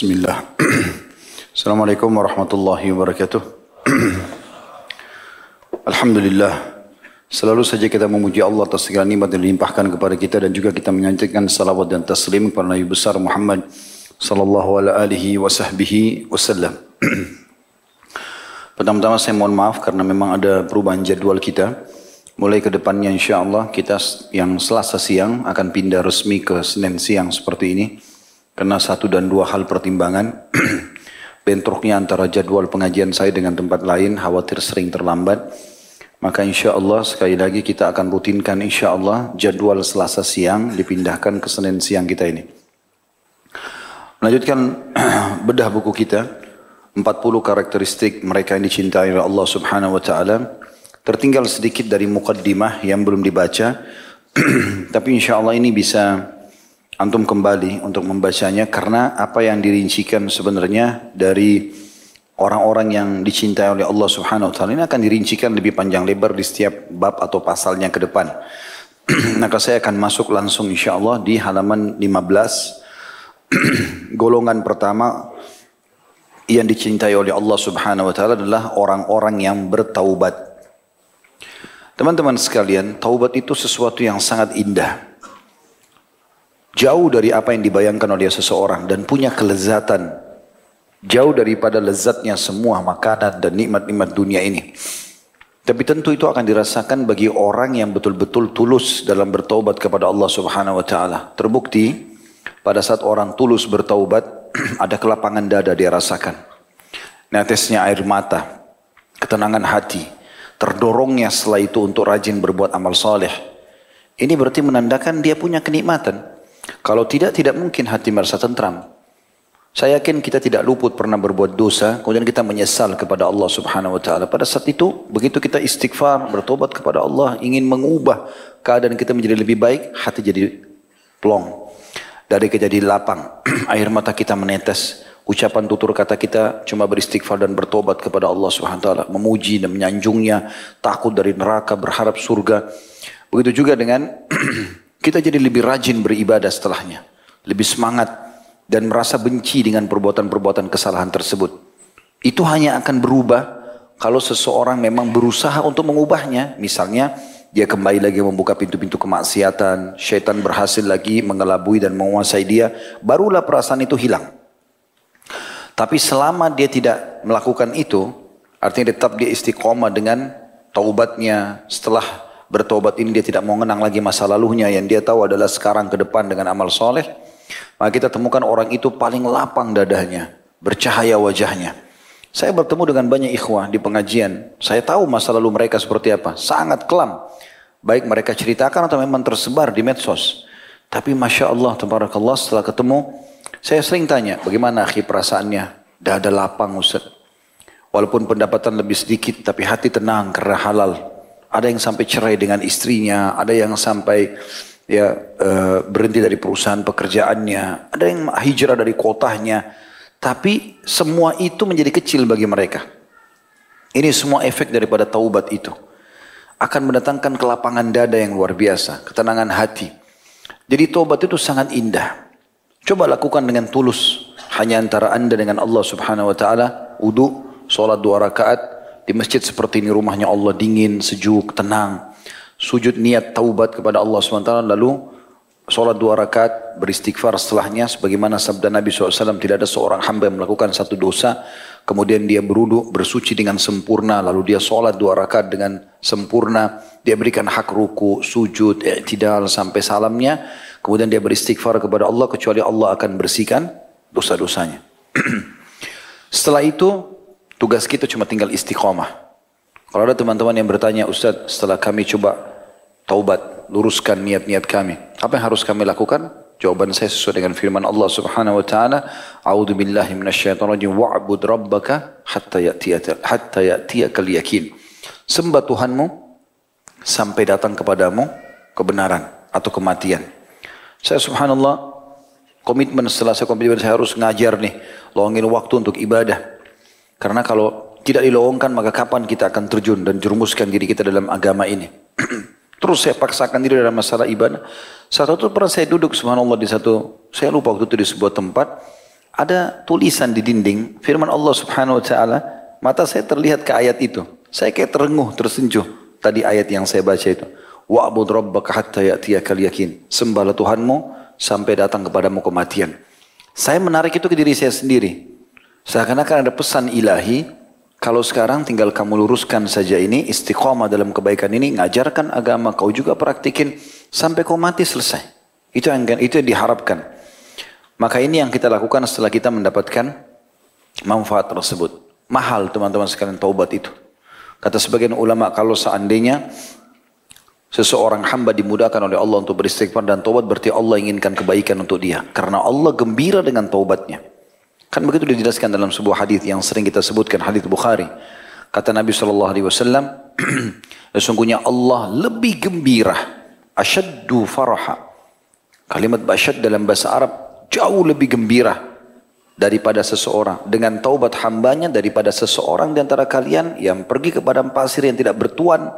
Bismillah. Assalamualaikum warahmatullahi wabarakatuh. Alhamdulillah. Selalu saja kita memuji Allah atas segala nikmat yang dilimpahkan kepada kita dan juga kita menyanjungkan salawat dan taslim kepada Nabi besar Muhammad sallallahu alaihi wasallam. Pertama-tama saya mohon maaf karena memang ada perubahan jadwal kita. Mulai ke depannya insya Allah kita yang selasa siang akan pindah resmi ke Senin siang seperti ini. Karena satu dan dua hal pertimbangan, bentroknya antara jadwal pengajian saya dengan tempat lain, khawatir sering terlambat. Maka insya Allah sekali lagi kita akan rutinkan insya Allah jadwal selasa siang dipindahkan ke Senin siang kita ini. Melanjutkan bedah buku kita, 40 karakteristik mereka yang dicintai oleh Allah subhanahu wa ta'ala. Tertinggal sedikit dari mukaddimah yang belum dibaca. Tapi insya Allah ini bisa antum kembali untuk membacanya karena apa yang dirincikan sebenarnya dari orang-orang yang dicintai oleh Allah Subhanahu wa taala ini akan dirincikan lebih panjang lebar di setiap bab atau pasalnya ke depan. Maka saya akan masuk langsung insya Allah di halaman 15 golongan pertama yang dicintai oleh Allah Subhanahu wa taala adalah orang-orang yang bertaubat. Teman-teman sekalian, taubat itu sesuatu yang sangat indah. Jauh dari apa yang dibayangkan oleh seseorang dan punya kelezatan. Jauh daripada lezatnya semua makanan dan nikmat-nikmat dunia ini. Tapi tentu itu akan dirasakan bagi orang yang betul-betul tulus dalam bertaubat kepada Allah Subhanahu wa taala. Terbukti pada saat orang tulus bertaubat ada kelapangan dada dia rasakan. Netesnya air mata, ketenangan hati, terdorongnya setelah itu untuk rajin berbuat amal soleh. Ini berarti menandakan dia punya kenikmatan. Kalau tidak, tidak mungkin hati merasa tentram. Saya yakin kita tidak luput pernah berbuat dosa, kemudian kita menyesal kepada Allah subhanahu wa ta'ala. Pada saat itu, begitu kita istighfar, bertobat kepada Allah, ingin mengubah keadaan kita menjadi lebih baik, hati jadi plong. Dari kejadian lapang, air mata kita menetes. Ucapan tutur kata kita cuma beristighfar dan bertobat kepada Allah subhanahu wa ta'ala. Memuji dan menyanjungnya, takut dari neraka, berharap surga. Begitu juga dengan Kita jadi lebih rajin beribadah setelahnya. Lebih semangat dan merasa benci dengan perbuatan-perbuatan kesalahan tersebut. Itu hanya akan berubah kalau seseorang memang berusaha untuk mengubahnya. Misalnya dia kembali lagi membuka pintu-pintu kemaksiatan, syaitan berhasil lagi mengelabui dan menguasai dia, barulah perasaan itu hilang. Tapi selama dia tidak melakukan itu, artinya tetap dia istiqomah dengan taubatnya setelah bertobat ini dia tidak mau mengenang lagi masa lalunya yang dia tahu adalah sekarang ke depan dengan amal soleh. Maka kita temukan orang itu paling lapang dadanya, bercahaya wajahnya. Saya bertemu dengan banyak ikhwah di pengajian. Saya tahu masa lalu mereka seperti apa. Sangat kelam. Baik mereka ceritakan atau memang tersebar di medsos. Tapi Masya Allah, Tabarakallah setelah ketemu, saya sering tanya, bagaimana akhi perasaannya? Dada lapang Ustaz. Walaupun pendapatan lebih sedikit, tapi hati tenang karena halal. Ada yang sampai cerai dengan istrinya, ada yang sampai ya uh, berhenti dari perusahaan pekerjaannya, ada yang hijrah dari kotanya. Tapi semua itu menjadi kecil bagi mereka. Ini semua efek daripada taubat itu. Akan mendatangkan kelapangan dada yang luar biasa, ketenangan hati. Jadi taubat itu sangat indah. Coba lakukan dengan tulus. Hanya antara anda dengan Allah subhanahu wa ta'ala. Udu, sholat dua rakaat, di masjid seperti ini rumahnya Allah dingin, sejuk, tenang. Sujud niat taubat kepada Allah SWT lalu sholat dua rakaat beristighfar setelahnya sebagaimana sabda Nabi SAW tidak ada seorang hamba yang melakukan satu dosa kemudian dia beruduk bersuci dengan sempurna lalu dia sholat dua rakaat dengan sempurna dia berikan hak ruku sujud i'tidal sampai salamnya kemudian dia beristighfar kepada Allah kecuali Allah akan bersihkan dosa-dosanya setelah itu Tugas kita cuma tinggal istiqomah. Kalau ada teman-teman yang bertanya, Ustaz, setelah kami coba taubat, luruskan niat-niat kami. Apa yang harus kami lakukan? Jawaban saya sesuai dengan firman Allah Subhanahu wa taala, "A'udzu billahi minasyaitonir rajim wa'bud rabbaka hatta ya'tiyaka hatta ya'tiyakal yakin." Sembah Tuhanmu sampai datang kepadamu kebenaran atau kematian. Saya subhanallah komitmen setelah saya komitmen saya harus ngajar nih, luangin waktu untuk ibadah. Karena kalau tidak dilowongkan maka kapan kita akan terjun dan jerumuskan diri kita dalam agama ini. Terus saya paksakan diri dalam masalah ibadah. Satu itu pernah saya duduk subhanallah di satu, saya lupa waktu itu di sebuah tempat. ada tulisan di dinding firman Allah Subhanahu wa taala, mata saya terlihat ke ayat itu. Saya kayak terenguh, tersenjuh tadi ayat yang saya baca itu. Wa'bud rabbaka hatta ya'tiyakal yakin. Sembahlah Tuhanmu sampai datang kepadamu kematian. Saya menarik itu ke diri saya sendiri. Seakan-akan ada pesan ilahi, kalau sekarang tinggal kamu luruskan saja ini, istiqomah dalam kebaikan ini, ngajarkan agama, kau juga praktikin, sampai kau mati selesai. Itu yang itu yang diharapkan. Maka ini yang kita lakukan setelah kita mendapatkan manfaat tersebut. Mahal teman-teman sekalian taubat itu. Kata sebagian ulama kalau seandainya Seseorang hamba dimudahkan oleh Allah untuk beristighfar dan taubat berarti Allah inginkan kebaikan untuk dia. Karena Allah gembira dengan taubatnya. Kan begitu dijelaskan dalam sebuah hadis yang sering kita sebutkan hadis Bukhari. Kata Nabi Shallallahu Alaihi Wasallam, sesungguhnya Allah lebih gembira, asyaddu faraha. Kalimat basyad dalam bahasa Arab jauh lebih gembira daripada seseorang dengan taubat hambanya daripada seseorang di antara kalian yang pergi kepada pasir yang tidak bertuan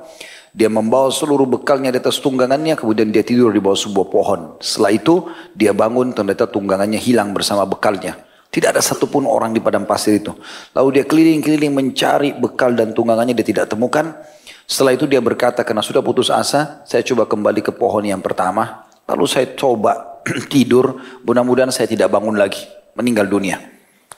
dia membawa seluruh bekalnya di atas tunggangannya, kemudian dia tidur di bawah sebuah pohon. Setelah itu, dia bangun, ternyata tunggangannya hilang bersama bekalnya. Tidak ada satupun orang di padang pasir itu. Lalu dia keliling-keliling mencari bekal dan tunggangannya, dia tidak temukan. Setelah itu dia berkata, karena sudah putus asa, saya coba kembali ke pohon yang pertama. Lalu saya coba tidur, mudah-mudahan saya tidak bangun lagi, meninggal dunia.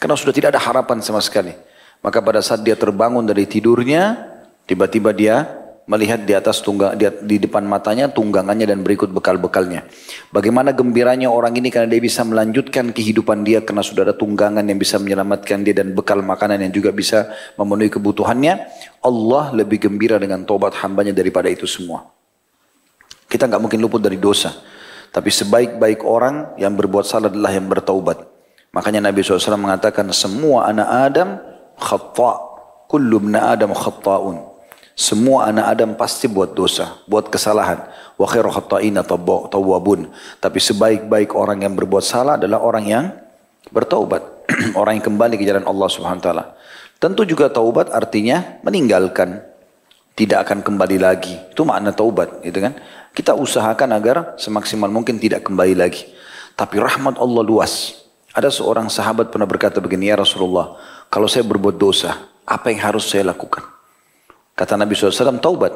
Karena sudah tidak ada harapan sama sekali. Maka pada saat dia terbangun dari tidurnya, tiba-tiba dia melihat di atas tunggang di, di depan matanya tunggangannya dan berikut bekal-bekalnya. Bagaimana gembiranya orang ini karena dia bisa melanjutkan kehidupan dia karena sudah ada tunggangan yang bisa menyelamatkan dia dan bekal makanan yang juga bisa memenuhi kebutuhannya. Allah lebih gembira dengan tobat hambanya daripada itu semua. Kita nggak mungkin luput dari dosa. Tapi sebaik-baik orang yang berbuat salah adalah yang bertaubat. Makanya Nabi SAW mengatakan semua anak Adam khata' kullu Adam khata'un. Semua anak Adam pasti buat dosa, buat kesalahan. Wa khairu khata'ina tawwabun. Tapi sebaik-baik orang yang berbuat salah adalah orang yang bertaubat. orang yang kembali ke jalan Allah Subhanahu wa taala. Tentu juga taubat artinya meninggalkan, tidak akan kembali lagi. Itu makna taubat, gitu kan? Kita usahakan agar semaksimal mungkin tidak kembali lagi. Tapi rahmat Allah luas. Ada seorang sahabat pernah berkata begini, ya Rasulullah, kalau saya berbuat dosa, apa yang harus saya lakukan? Kata Nabi SAW, taubat.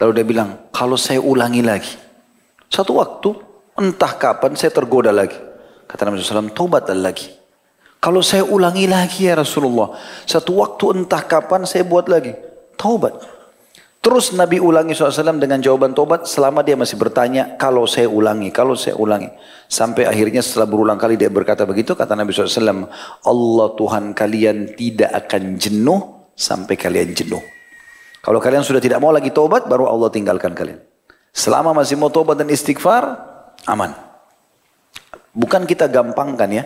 Lalu dia bilang, kalau saya ulangi lagi. Satu waktu, entah kapan saya tergoda lagi. Kata Nabi SAW, taubatlah lagi. Kalau saya ulangi lagi ya Rasulullah. Satu waktu entah kapan saya buat lagi. Taubat. Terus Nabi ulangi SAW dengan jawaban taubat selama dia masih bertanya, kalau saya ulangi, kalau saya ulangi. Sampai akhirnya setelah berulang kali dia berkata begitu, kata Nabi SAW, Allah Tuhan kalian tidak akan jenuh sampai kalian jenuh. Kalau kalian sudah tidak mau lagi tobat, baru Allah tinggalkan kalian. Selama masih mau tobat dan istighfar, aman. Bukan kita gampangkan ya.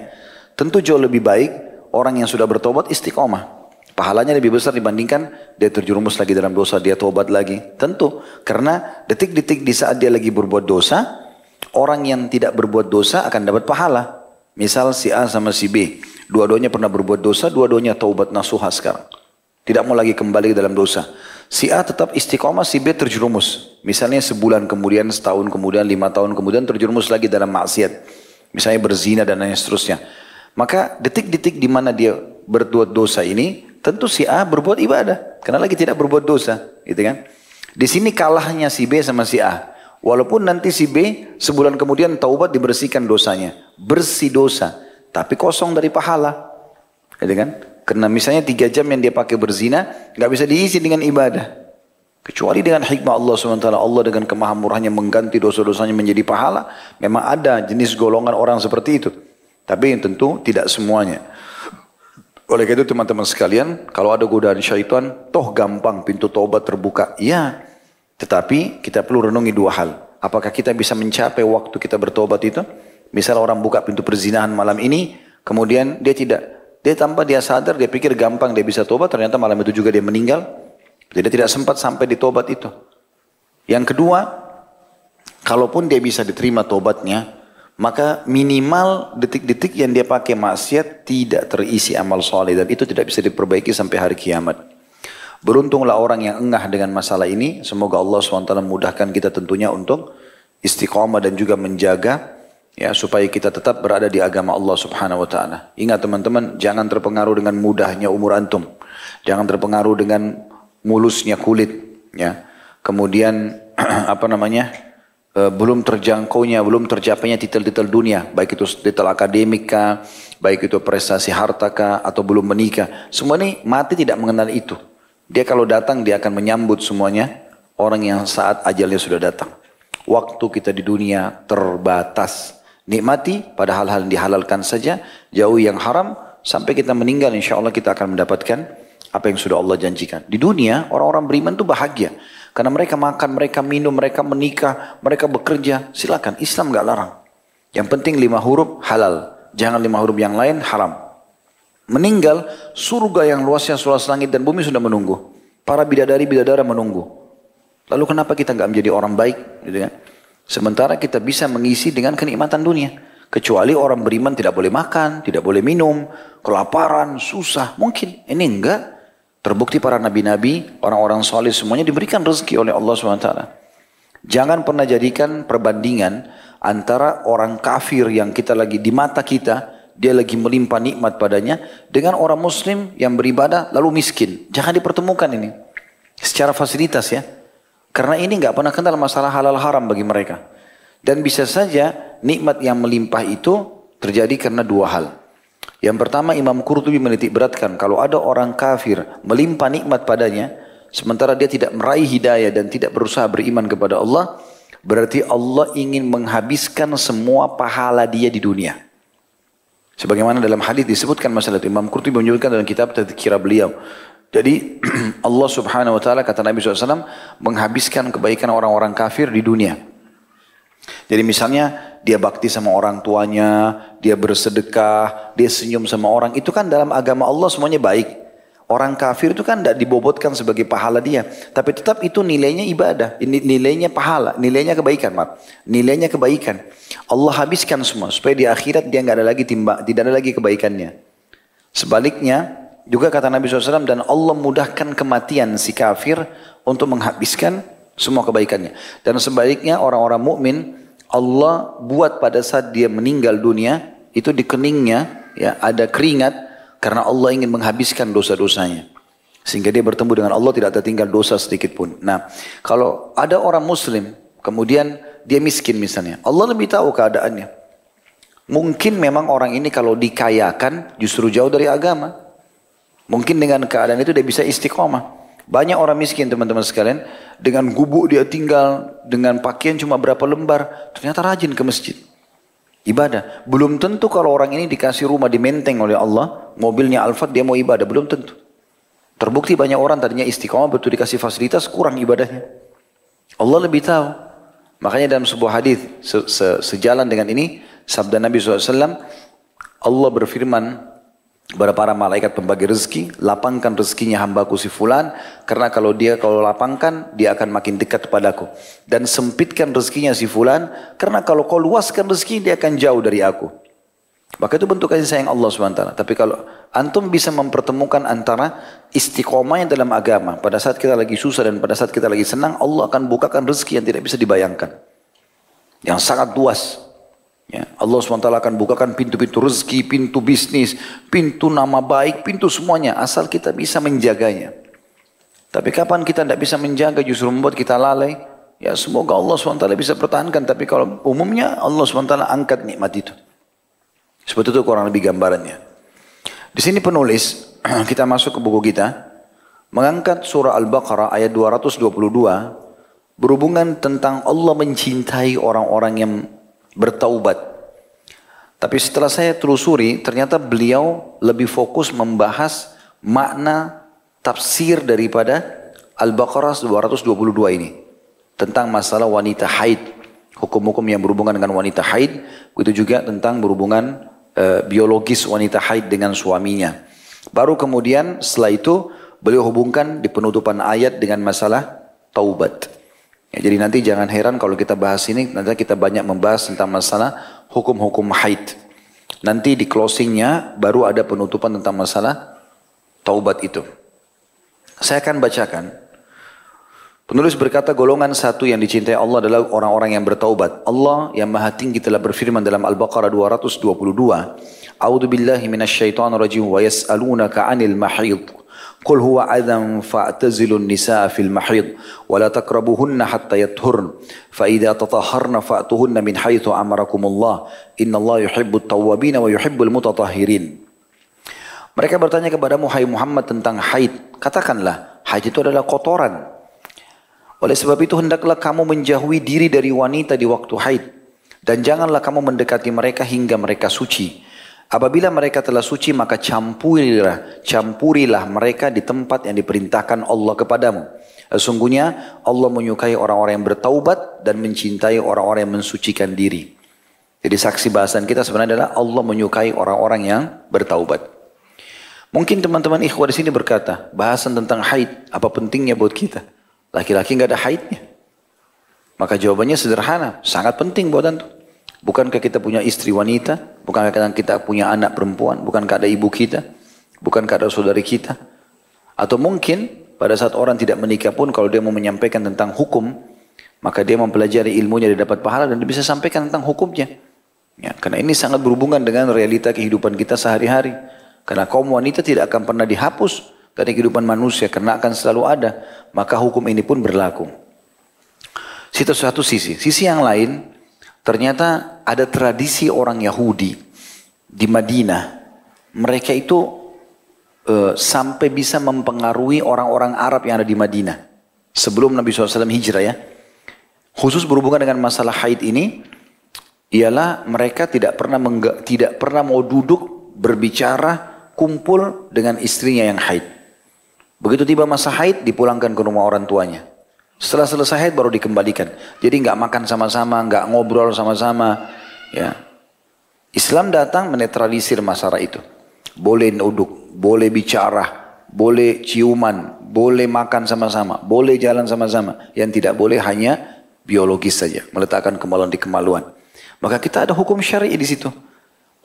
Tentu jauh lebih baik orang yang sudah bertobat istiqomah. Pahalanya lebih besar dibandingkan dia terjerumus lagi dalam dosa, dia tobat lagi. Tentu, karena detik-detik di saat dia lagi berbuat dosa, orang yang tidak berbuat dosa akan dapat pahala. Misal si A sama si B, dua-duanya pernah berbuat dosa, dua-duanya taubat nasuha sekarang. Tidak mau lagi kembali ke dalam dosa. Si A tetap istiqomah, si B terjerumus. Misalnya sebulan kemudian, setahun kemudian, lima tahun kemudian terjerumus lagi dalam maksiat. Misalnya berzina dan lain seterusnya. Maka detik-detik di mana dia berbuat dosa ini, tentu si A berbuat ibadah. Karena lagi tidak berbuat dosa. Gitu kan? Di sini kalahnya si B sama si A. Walaupun nanti si B sebulan kemudian taubat dibersihkan dosanya. Bersih dosa. Tapi kosong dari pahala. Gitu kan? Karena misalnya tiga jam yang dia pakai berzina, nggak bisa diisi dengan ibadah. Kecuali dengan hikmah Allah SWT, Allah dengan kemahamurahnya mengganti dosa-dosanya menjadi pahala. Memang ada jenis golongan orang seperti itu. Tapi yang tentu tidak semuanya. Oleh itu teman-teman sekalian, kalau ada godaan syaitan, toh gampang pintu taubat terbuka. Ya, tetapi kita perlu renungi dua hal. Apakah kita bisa mencapai waktu kita bertobat itu? Misal orang buka pintu perzinahan malam ini, kemudian dia tidak dia tanpa dia sadar, dia pikir gampang dia bisa tobat, ternyata malam itu juga dia meninggal. Jadi tidak sempat sampai di tobat itu. Yang kedua, kalaupun dia bisa diterima tobatnya, maka minimal detik-detik yang dia pakai maksiat tidak terisi amal soleh dan itu tidak bisa diperbaiki sampai hari kiamat. Beruntunglah orang yang engah dengan masalah ini. Semoga Allah SWT mudahkan kita tentunya untuk istiqomah dan juga menjaga ya supaya kita tetap berada di agama Allah Subhanahu wa taala. Ingat teman-teman, jangan terpengaruh dengan mudahnya umur antum. Jangan terpengaruh dengan mulusnya kulit, ya. Kemudian apa namanya? E, belum terjangkaunya, belum tercapainya titel-titel dunia, baik itu titel akademik kah, baik itu prestasi harta kah, atau belum menikah. Semua ini mati tidak mengenal itu. Dia kalau datang dia akan menyambut semuanya orang yang saat ajalnya sudah datang. Waktu kita di dunia terbatas. Nikmati pada hal-hal yang dihalalkan saja, jauh yang haram, sampai kita meninggal insya Allah kita akan mendapatkan apa yang sudah Allah janjikan. Di dunia orang-orang beriman itu bahagia. Karena mereka makan, mereka minum, mereka menikah, mereka bekerja. Silakan, Islam gak larang. Yang penting lima huruf halal. Jangan lima huruf yang lain haram. Meninggal, surga yang luasnya seluas langit dan bumi sudah menunggu. Para bidadari-bidadara menunggu. Lalu kenapa kita nggak menjadi orang baik? Gitu kan? Sementara kita bisa mengisi dengan kenikmatan dunia. Kecuali orang beriman tidak boleh makan, tidak boleh minum, kelaparan, susah. Mungkin ini enggak. Terbukti para nabi-nabi, orang-orang soleh semuanya diberikan rezeki oleh Allah SWT. Jangan pernah jadikan perbandingan antara orang kafir yang kita lagi di mata kita, dia lagi melimpah nikmat padanya, dengan orang muslim yang beribadah lalu miskin. Jangan dipertemukan ini. Secara fasilitas ya. Karena ini nggak pernah kenal masalah halal haram bagi mereka. Dan bisa saja nikmat yang melimpah itu terjadi karena dua hal. Yang pertama Imam Qurtubi menitik beratkan kalau ada orang kafir melimpah nikmat padanya sementara dia tidak meraih hidayah dan tidak berusaha beriman kepada Allah berarti Allah ingin menghabiskan semua pahala dia di dunia. Sebagaimana dalam hadis disebutkan masalah itu Imam Qurtubi menunjukkan dalam kitab Tadkirah beliau jadi Allah subhanahu wa ta'ala kata Nabi SAW menghabiskan kebaikan orang-orang kafir di dunia. Jadi misalnya dia bakti sama orang tuanya, dia bersedekah, dia senyum sama orang. Itu kan dalam agama Allah semuanya baik. Orang kafir itu kan tidak dibobotkan sebagai pahala dia. Tapi tetap itu nilainya ibadah. Nilainya pahala. Nilainya kebaikan. Maaf. Nilainya kebaikan. Allah habiskan semua. Supaya di akhirat dia nggak ada lagi timba, tidak ada lagi kebaikannya. Sebaliknya juga kata Nabi SAW, dan Allah mudahkan kematian si kafir untuk menghabiskan semua kebaikannya. Dan sebaliknya orang-orang mukmin Allah buat pada saat dia meninggal dunia, itu di keningnya ya ada keringat karena Allah ingin menghabiskan dosa-dosanya. Sehingga dia bertemu dengan Allah tidak tertinggal dosa sedikit pun. Nah, kalau ada orang muslim, kemudian dia miskin misalnya. Allah lebih tahu keadaannya. Mungkin memang orang ini kalau dikayakan justru jauh dari agama. Mungkin dengan keadaan itu dia bisa istiqomah. Banyak orang miskin teman-teman sekalian, dengan gubuk dia tinggal, dengan pakaian cuma berapa lembar, ternyata rajin ke masjid. Ibadah. Belum tentu kalau orang ini dikasih rumah di menteng oleh Allah, mobilnya Alphard dia mau ibadah, belum tentu. Terbukti banyak orang tadinya istiqomah betul dikasih fasilitas kurang ibadahnya. Allah lebih tahu. Makanya dalam sebuah hadis se -se sejalan dengan ini sabda Nabi SAW, Allah berfirman, kepada para malaikat pembagi rezeki, lapangkan rezekinya hambaku si fulan, karena kalau dia kalau lapangkan, dia akan makin dekat kepadaku. Dan sempitkan rezekinya si fulan, karena kalau kau luaskan rezeki, dia akan jauh dari aku. Maka itu bentuk kasih sayang Allah SWT. Tapi kalau antum bisa mempertemukan antara istiqomah yang dalam agama, pada saat kita lagi susah dan pada saat kita lagi senang, Allah akan bukakan rezeki yang tidak bisa dibayangkan. Yang sangat luas. Ya, Allah SWT akan bukakan pintu-pintu rezeki, pintu bisnis, pintu nama baik, pintu semuanya. Asal kita bisa menjaganya. Tapi kapan kita tidak bisa menjaga justru membuat kita lalai. Ya semoga Allah SWT bisa pertahankan. Tapi kalau umumnya Allah SWT angkat nikmat itu. Seperti itu kurang lebih gambarannya. Di sini penulis, kita masuk ke buku kita. Mengangkat surah Al-Baqarah ayat 222. Berhubungan tentang Allah mencintai orang-orang yang bertaubat. Tapi setelah saya telusuri, ternyata beliau lebih fokus membahas makna tafsir daripada Al-Baqarah 222 ini. Tentang masalah wanita haid. Hukum-hukum yang berhubungan dengan wanita haid. Itu juga tentang berhubungan e, biologis wanita haid dengan suaminya. Baru kemudian setelah itu beliau hubungkan di penutupan ayat dengan masalah taubat. Ya, jadi nanti jangan heran kalau kita bahas ini, nanti kita banyak membahas tentang masalah hukum-hukum haid. Nanti di closingnya baru ada penutupan tentang masalah taubat itu. Saya akan bacakan Penulis berkata golongan satu yang dicintai Allah adalah orang-orang yang bertaubat. Allah yang maha tinggi telah berfirman dalam Al-Baqarah 222. A'udhu billahi wa yas'alunaka 'anil mahid. Qul huwa adhan fa'tazilun nisaa fil mahid wa la taqrabuhunna hatta yathurn fa idza tatahharna fa'tuhunna min haitsu amarakumullah innallaha yuhibbut tawwabin wa yuhibbul mutatahhirin. Mereka bertanya kepada Muhammad tentang haid. Katakanlah, haid itu adalah kotoran oleh sebab itu hendaklah kamu menjauhi diri dari wanita di waktu haid. Dan janganlah kamu mendekati mereka hingga mereka suci. Apabila mereka telah suci maka campurilah, campurilah mereka di tempat yang diperintahkan Allah kepadamu. Sesungguhnya Allah menyukai orang-orang yang bertaubat dan mencintai orang-orang yang mensucikan diri. Jadi saksi bahasan kita sebenarnya adalah Allah menyukai orang-orang yang bertaubat. Mungkin teman-teman ikhwah di sini berkata, bahasan tentang haid, apa pentingnya buat kita? Laki-laki nggak ada haidnya. Maka jawabannya sederhana, sangat penting buat antum. Bukankah kita punya istri wanita? Bukankah kita punya anak perempuan? Bukankah ada ibu kita? Bukankah ada saudari kita? Atau mungkin pada saat orang tidak menikah pun kalau dia mau menyampaikan tentang hukum, maka dia mempelajari ilmunya, dia dapat pahala dan dia bisa sampaikan tentang hukumnya. Ya, karena ini sangat berhubungan dengan realita kehidupan kita sehari-hari. Karena kaum wanita tidak akan pernah dihapus dari kehidupan manusia karena akan selalu ada. Maka hukum ini pun berlaku. Situ satu sisi. Sisi yang lain, ternyata ada tradisi orang Yahudi di Madinah. Mereka itu uh, sampai bisa mempengaruhi orang-orang Arab yang ada di Madinah. Sebelum Nabi SAW hijrah ya. Khusus berhubungan dengan masalah haid ini, ialah mereka tidak pernah tidak pernah mau duduk berbicara kumpul dengan istrinya yang haid. Begitu tiba masa haid dipulangkan ke rumah orang tuanya. Setelah selesai haid baru dikembalikan. Jadi nggak makan sama-sama, nggak ngobrol sama-sama. Ya. Islam datang menetralisir masalah itu. Boleh duduk, boleh bicara, boleh ciuman, boleh makan sama-sama, boleh jalan sama-sama. Yang tidak boleh hanya biologis saja, meletakkan kemaluan di kemaluan. Maka kita ada hukum syari'i di situ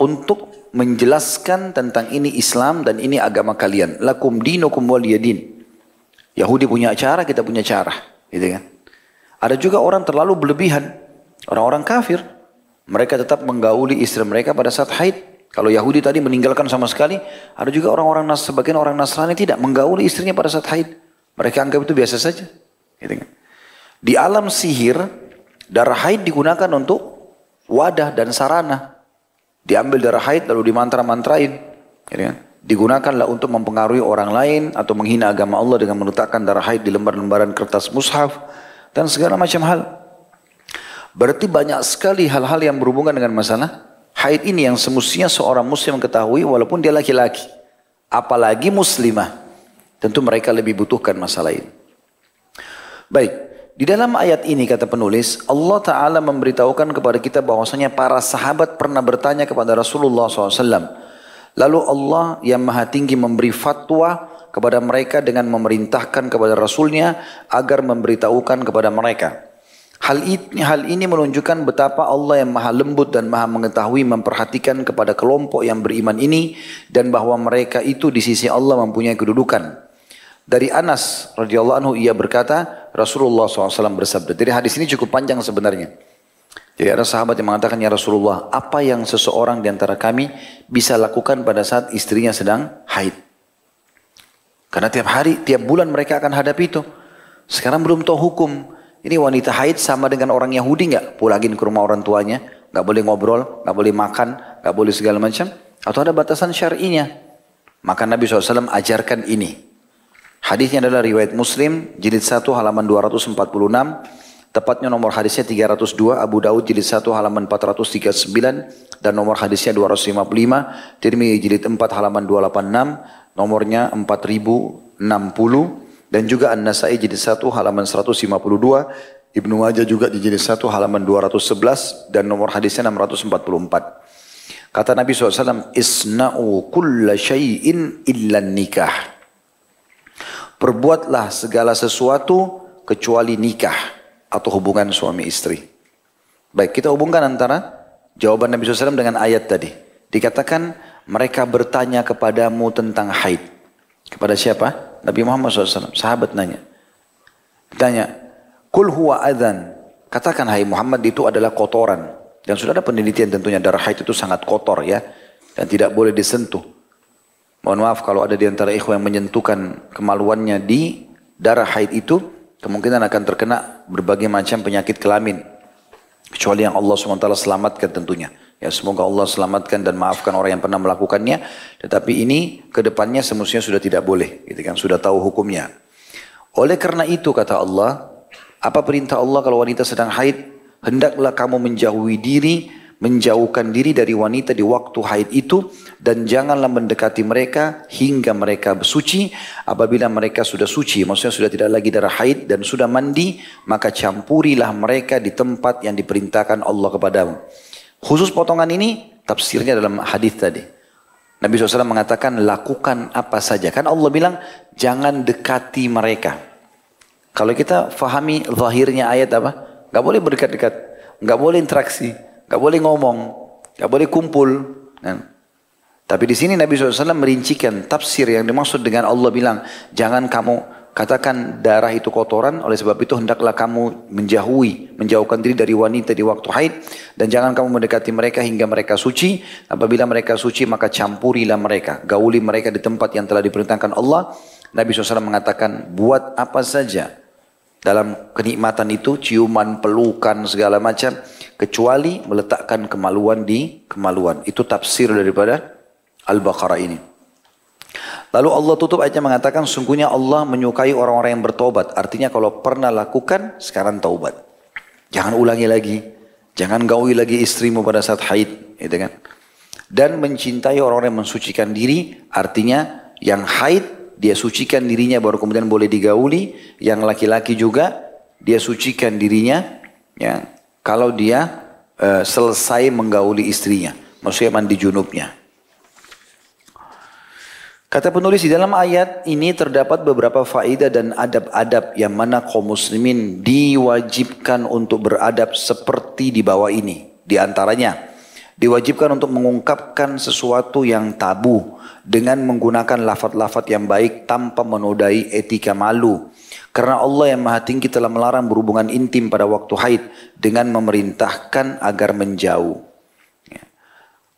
untuk menjelaskan tentang ini Islam dan ini agama kalian. Lakum dinukum waliyadin. Yahudi punya cara, kita punya cara. Gitu kan? Ada juga orang terlalu berlebihan. Orang-orang kafir. Mereka tetap menggauli istri mereka pada saat haid. Kalau Yahudi tadi meninggalkan sama sekali, ada juga orang-orang nas sebagian orang Nasrani tidak menggauli istrinya pada saat haid. Mereka anggap itu biasa saja. Gitu kan? Di alam sihir, darah haid digunakan untuk wadah dan sarana. Diambil darah haid lalu dimantra-mantrain. Gitu kan? Digunakanlah untuk mempengaruhi orang lain atau menghina agama Allah dengan meletakkan darah haid di lembar-lembaran kertas mushaf dan segala macam hal. Berarti banyak sekali hal-hal yang berhubungan dengan masalah haid ini yang semestinya seorang muslim ketahui walaupun dia laki-laki. Apalagi muslimah. Tentu mereka lebih butuhkan masalah ini. Baik, di dalam ayat ini kata penulis, Allah Ta'ala memberitahukan kepada kita bahwasanya para sahabat pernah bertanya kepada Rasulullah SAW. Lalu Allah yang maha tinggi memberi fatwa kepada mereka dengan memerintahkan kepada Rasulnya agar memberitahukan kepada mereka. Hal ini, hal ini menunjukkan betapa Allah yang maha lembut dan maha mengetahui memperhatikan kepada kelompok yang beriman ini dan bahwa mereka itu di sisi Allah mempunyai kedudukan. Dari Anas radhiyallahu anhu ia berkata, Rasulullah SAW bersabda. Jadi hadis ini cukup panjang sebenarnya. Jadi ada sahabat yang mengatakan, Ya Rasulullah, apa yang seseorang di antara kami bisa lakukan pada saat istrinya sedang haid? Karena tiap hari, tiap bulan mereka akan hadapi itu. Sekarang belum tahu hukum. Ini wanita haid sama dengan orang Yahudi nggak? Pulangin ke rumah orang tuanya, nggak boleh ngobrol, nggak boleh makan, nggak boleh segala macam. Atau ada batasan syar'inya. Maka Nabi SAW ajarkan ini. Hadisnya adalah riwayat Muslim, jilid 1 halaman 246, tepatnya nomor hadisnya 302, Abu Daud jilid 1 halaman 439, dan nomor hadisnya 255, Tirmidzi jilid 4 halaman 286, nomornya 4060, dan juga An-Nasai jilid 1 halaman 152, Ibnu Majah juga di jilid 1 halaman 211, dan nomor hadisnya 644. Kata Nabi SAW, Isna'u kulla syai'in illa nikah. Perbuatlah segala sesuatu kecuali nikah atau hubungan suami istri. Baik, kita hubungkan antara jawaban Nabi SAW dengan ayat tadi. Dikatakan mereka bertanya kepadamu tentang haid. Kepada siapa? Nabi Muhammad SAW. Sahabat nanya. Tanya, Kul huwa adhan. Katakan hai Muhammad itu adalah kotoran. Dan sudah ada penelitian tentunya darah haid itu sangat kotor ya. Dan tidak boleh disentuh. Mohon maaf kalau ada di antara ikhwan yang menyentuhkan kemaluannya di darah haid itu. Kemungkinan akan terkena berbagai macam penyakit kelamin. Kecuali yang Allah SWT selamatkan tentunya. Ya semoga Allah selamatkan dan maafkan orang yang pernah melakukannya. Tetapi ini ke depannya semestinya sudah tidak boleh. Gitu kan, sudah tahu hukumnya. Oleh karena itu kata Allah, apa perintah Allah kalau wanita sedang haid? Hendaklah kamu menjauhi diri, menjauhkan diri dari wanita di waktu haid itu dan janganlah mendekati mereka hingga mereka bersuci. Apabila mereka sudah suci, maksudnya sudah tidak lagi darah haid dan sudah mandi, maka campurilah mereka di tempat yang diperintahkan Allah kepadamu. Khusus potongan ini tafsirnya dalam hadis tadi. Nabi SAW mengatakan lakukan apa saja. Kan Allah bilang jangan dekati mereka. Kalau kita fahami zahirnya ayat apa? Gak boleh berdekat-dekat. Gak boleh interaksi. Gak boleh ngomong. Gak boleh kumpul. Kan? Tapi di sini Nabi SAW merincikan tafsir yang dimaksud dengan Allah bilang jangan kamu katakan darah itu kotoran, oleh sebab itu hendaklah kamu menjauhi, menjauhkan diri dari wanita di waktu haid dan jangan kamu mendekati mereka hingga mereka suci. Apabila mereka suci maka campurilah mereka, gauli mereka di tempat yang telah diperintahkan Allah. Nabi SAW mengatakan buat apa saja dalam kenikmatan itu, ciuman, pelukan, segala macam, kecuali meletakkan kemaluan di kemaluan. Itu tafsir daripada Al-Baqarah ini. Lalu Allah tutup ayatnya mengatakan sungguhnya Allah menyukai orang-orang yang bertobat. Artinya kalau pernah lakukan sekarang taubat. Jangan ulangi lagi. Jangan gauli lagi istrimu pada saat haid. Gitu kan? Dan mencintai orang-orang yang mensucikan diri. Artinya yang haid dia sucikan dirinya baru kemudian boleh digauli. Yang laki-laki juga dia sucikan dirinya. Ya, kalau dia uh, selesai menggauli istrinya. Maksudnya mandi junubnya. Kata penulis di dalam ayat ini terdapat beberapa faedah dan adab-adab yang mana kaum muslimin diwajibkan untuk beradab seperti di bawah ini. Di antaranya, diwajibkan untuk mengungkapkan sesuatu yang tabu dengan menggunakan lafat-lafat yang baik tanpa menodai etika malu. Karena Allah yang maha tinggi telah melarang berhubungan intim pada waktu haid dengan memerintahkan agar menjauh.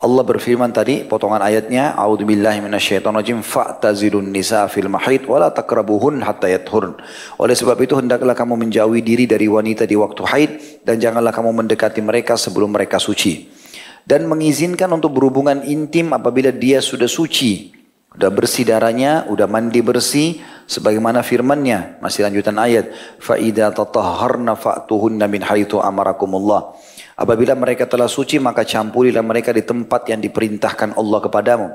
Allah berfirman tadi potongan ayatnya A'udzubillahi minasyaitonirrajim fa'tazilun nisa fil mahid wala takrabuhun hatta yathurn. Oleh sebab itu hendaklah kamu menjauhi diri dari wanita di waktu haid dan janganlah kamu mendekati mereka sebelum mereka suci. Dan mengizinkan untuk berhubungan intim apabila dia sudah suci. Sudah bersih darahnya, sudah mandi bersih sebagaimana firman-Nya. Masih lanjutan ayat, fa idza tatahharna fa'tuhunna min haitsu amarakumullah. Apabila mereka telah suci maka campurilah mereka di tempat yang diperintahkan Allah kepadamu.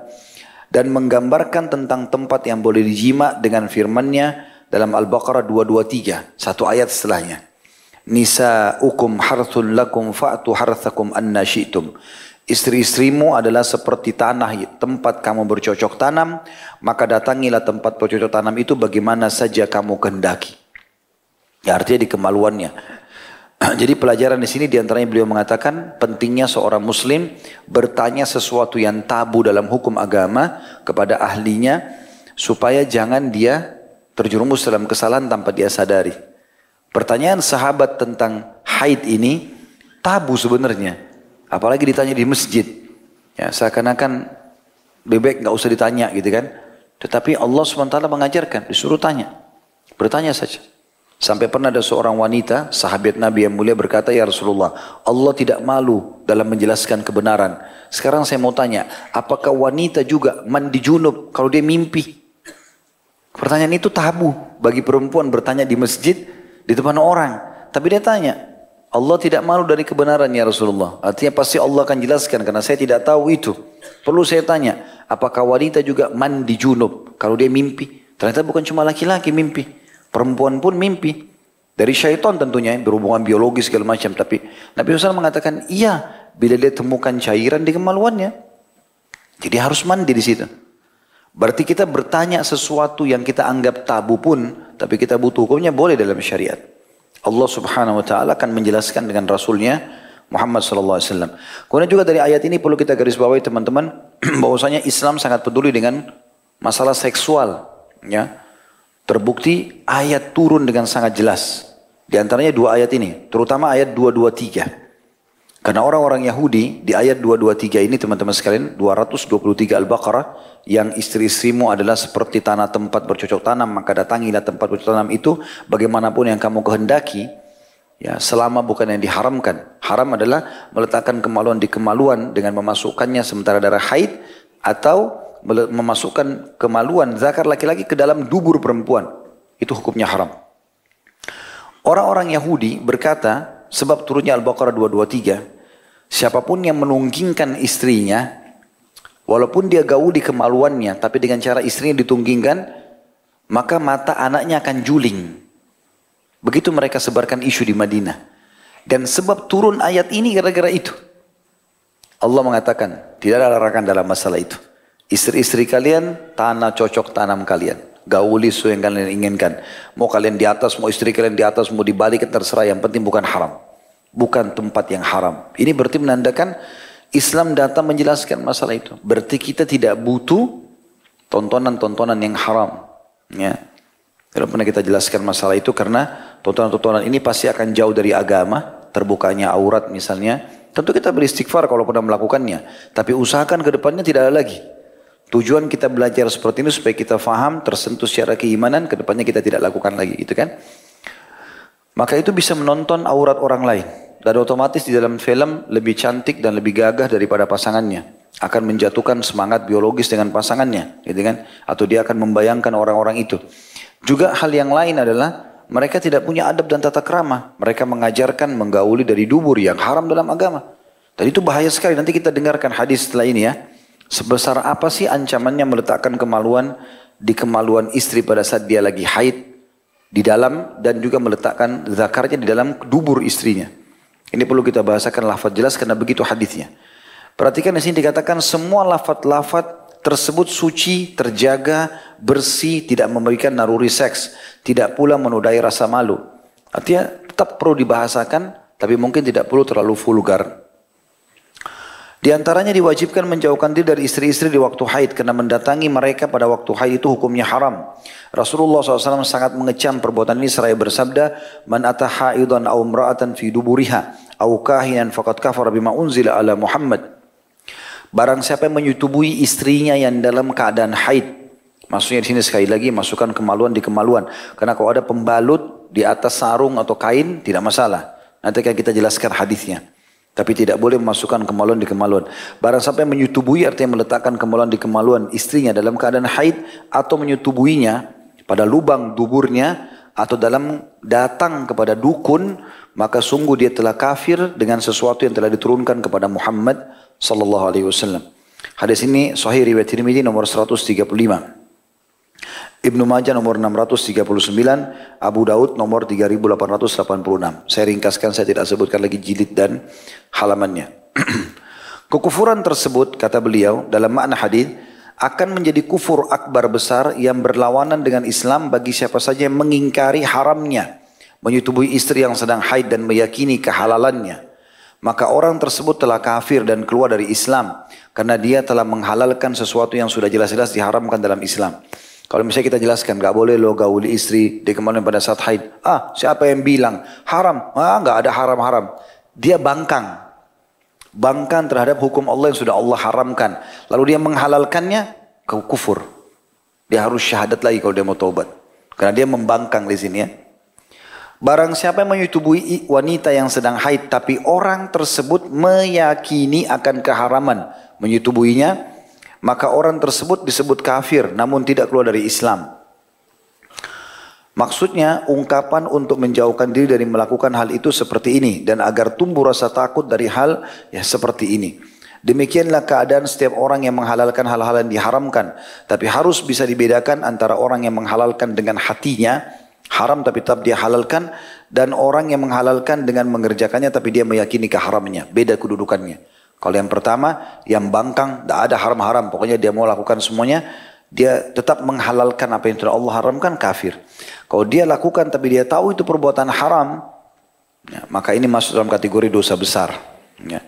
Dan menggambarkan tentang tempat yang boleh dijima dengan firmannya dalam Al-Baqarah 223. Satu ayat setelahnya. Nisa'ukum harthun lakum fa'tu harthakum anna syi'tum. Istri-istrimu adalah seperti tanah tempat kamu bercocok tanam, maka datangilah tempat bercocok tanam itu bagaimana saja kamu kehendaki. Ya, artinya di kemaluannya. Jadi pelajaran di sini di antaranya beliau mengatakan pentingnya seorang muslim bertanya sesuatu yang tabu dalam hukum agama kepada ahlinya supaya jangan dia terjerumus dalam kesalahan tanpa dia sadari. Pertanyaan sahabat tentang haid ini tabu sebenarnya. Apalagi ditanya di masjid. Ya, seakan-akan bebek nggak usah ditanya gitu kan. Tetapi Allah SWT mengajarkan, disuruh tanya. Bertanya saja. Sampai pernah ada seorang wanita, sahabat Nabi yang mulia berkata, Ya Rasulullah, Allah tidak malu dalam menjelaskan kebenaran. Sekarang saya mau tanya, apakah wanita juga mandi junub kalau dia mimpi? Pertanyaan itu tabu bagi perempuan bertanya di masjid di depan orang. Tapi dia tanya, Allah tidak malu dari kebenaran ya Rasulullah. Artinya pasti Allah akan jelaskan karena saya tidak tahu itu. Perlu saya tanya, apakah wanita juga mandi junub kalau dia mimpi? Ternyata bukan cuma laki-laki mimpi. Perempuan pun mimpi. Dari syaitan tentunya berhubungan biologis segala macam. Tapi Nabi SAW mengatakan iya bila dia temukan cairan di kemaluannya. Jadi harus mandi di situ. Berarti kita bertanya sesuatu yang kita anggap tabu pun, tapi kita butuh hukumnya boleh dalam syariat. Allah Subhanahu wa taala akan menjelaskan dengan rasulnya Muhammad sallallahu alaihi wasallam. Kemudian juga dari ayat ini perlu kita garis bawahi teman-teman bahwasanya Islam sangat peduli dengan masalah seksual, ya. Terbukti ayat turun dengan sangat jelas. Di antaranya dua ayat ini, terutama ayat 223. Karena orang-orang Yahudi di ayat 223 ini teman-teman sekalian 223 Al-Baqarah yang istri-istrimu adalah seperti tanah tempat bercocok tanam maka datangilah tempat bercocok tanam itu bagaimanapun yang kamu kehendaki ya selama bukan yang diharamkan. Haram adalah meletakkan kemaluan di kemaluan dengan memasukkannya sementara darah haid atau memasukkan kemaluan zakar laki-laki ke dalam dubur perempuan. Itu hukumnya haram. Orang-orang Yahudi berkata, sebab turunnya Al-Baqarah 223, siapa pun yang menunggingkan istrinya, walaupun dia gauli kemaluannya, tapi dengan cara istrinya ditunggingkan, maka mata anaknya akan juling. Begitu mereka sebarkan isu di Madinah. Dan sebab turun ayat ini gara-gara itu. Allah mengatakan, tidak ada larangan dalam masalah itu. Istri-istri kalian, tanah cocok tanam kalian. Gauli sesuai yang kalian inginkan. Mau kalian di atas, mau istri kalian di atas, mau dibalik, terserah. Yang penting bukan haram. Bukan tempat yang haram. Ini berarti menandakan Islam datang menjelaskan masalah itu. Berarti kita tidak butuh tontonan-tontonan yang haram. Ya. Kalau pernah kita jelaskan masalah itu karena tontonan-tontonan ini pasti akan jauh dari agama, terbukanya aurat misalnya. Tentu kita beristighfar kalau pernah melakukannya. Tapi usahakan ke depannya tidak ada lagi. Tujuan kita belajar seperti ini supaya kita faham, tersentuh secara keimanan, ke depannya kita tidak lakukan lagi, gitu kan? Maka itu bisa menonton aurat orang lain. Dan otomatis di dalam film lebih cantik dan lebih gagah daripada pasangannya. Akan menjatuhkan semangat biologis dengan pasangannya, gitu kan? Atau dia akan membayangkan orang-orang itu. Juga hal yang lain adalah mereka tidak punya adab dan tata krama. Mereka mengajarkan menggauli dari dubur yang haram dalam agama. Dan itu bahaya sekali. Nanti kita dengarkan hadis setelah ini ya. Sebesar apa sih ancamannya meletakkan kemaluan di kemaluan istri pada saat dia lagi haid di dalam dan juga meletakkan zakarnya di dalam dubur istrinya. Ini perlu kita bahasakan lafaz jelas karena begitu hadisnya. Perhatikan di sini dikatakan semua lafaz-lafaz tersebut suci, terjaga, bersih, tidak memberikan naruri seks, tidak pula menodai rasa malu. Artinya tetap perlu dibahasakan, tapi mungkin tidak perlu terlalu vulgar. Di antaranya diwajibkan menjauhkan diri dari istri-istri di waktu haid karena mendatangi mereka pada waktu haid itu hukumnya haram. Rasulullah SAW sangat mengecam perbuatan ini seraya bersabda, "Man ata haidan aw imra'atan fi duburiha aw kahinan faqad kafara bima unzila ala Muhammad." Barang siapa yang menyetubui istrinya yang dalam keadaan haid, maksudnya di sini sekali lagi masukkan kemaluan di kemaluan. Karena kalau ada pembalut di atas sarung atau kain tidak masalah. Nanti akan kita jelaskan hadisnya. Tapi tidak boleh memasukkan kemaluan di kemaluan. Barang sampai menyetubui artinya meletakkan kemaluan di kemaluan istrinya dalam keadaan haid atau menyetubuinya pada lubang duburnya atau dalam datang kepada dukun maka sungguh dia telah kafir dengan sesuatu yang telah diturunkan kepada Muhammad sallallahu alaihi wasallam. Hadis ini sahih riwayat Tirmidzi nomor 135. Ibnu Majah nomor 639, Abu Daud nomor 3886. Saya ringkaskan, saya tidak sebutkan lagi jilid dan halamannya. Kekufuran tersebut, kata beliau, dalam makna hadis akan menjadi kufur akbar besar yang berlawanan dengan Islam bagi siapa saja yang mengingkari haramnya, menyetubui istri yang sedang haid dan meyakini kehalalannya. Maka orang tersebut telah kafir dan keluar dari Islam karena dia telah menghalalkan sesuatu yang sudah jelas-jelas diharamkan dalam Islam. Kalau misalnya kita jelaskan, gak boleh lo gauli istri di kemarin pada saat haid. Ah, siapa yang bilang haram? Ah, gak ada haram-haram. Dia bangkang. Bangkang terhadap hukum Allah yang sudah Allah haramkan. Lalu dia menghalalkannya ke kufur. Dia harus syahadat lagi kalau dia mau taubat. Karena dia membangkang di sini ya. Barang siapa yang menyetubui wanita yang sedang haid tapi orang tersebut meyakini akan keharaman menyetubuinya, maka orang tersebut disebut kafir namun tidak keluar dari Islam. Maksudnya ungkapan untuk menjauhkan diri dari melakukan hal itu seperti ini dan agar tumbuh rasa takut dari hal ya seperti ini. Demikianlah keadaan setiap orang yang menghalalkan hal-hal yang diharamkan. Tapi harus bisa dibedakan antara orang yang menghalalkan dengan hatinya, haram tapi tetap dia halalkan, dan orang yang menghalalkan dengan mengerjakannya tapi dia meyakini keharamannya. Beda kedudukannya. Kalau yang pertama, yang bangkang, tidak ada haram-haram. Pokoknya dia mau lakukan semuanya, dia tetap menghalalkan apa yang telah Allah haramkan, kafir. Kalau dia lakukan tapi dia tahu itu perbuatan haram, ya, maka ini masuk dalam kategori dosa besar. Ya.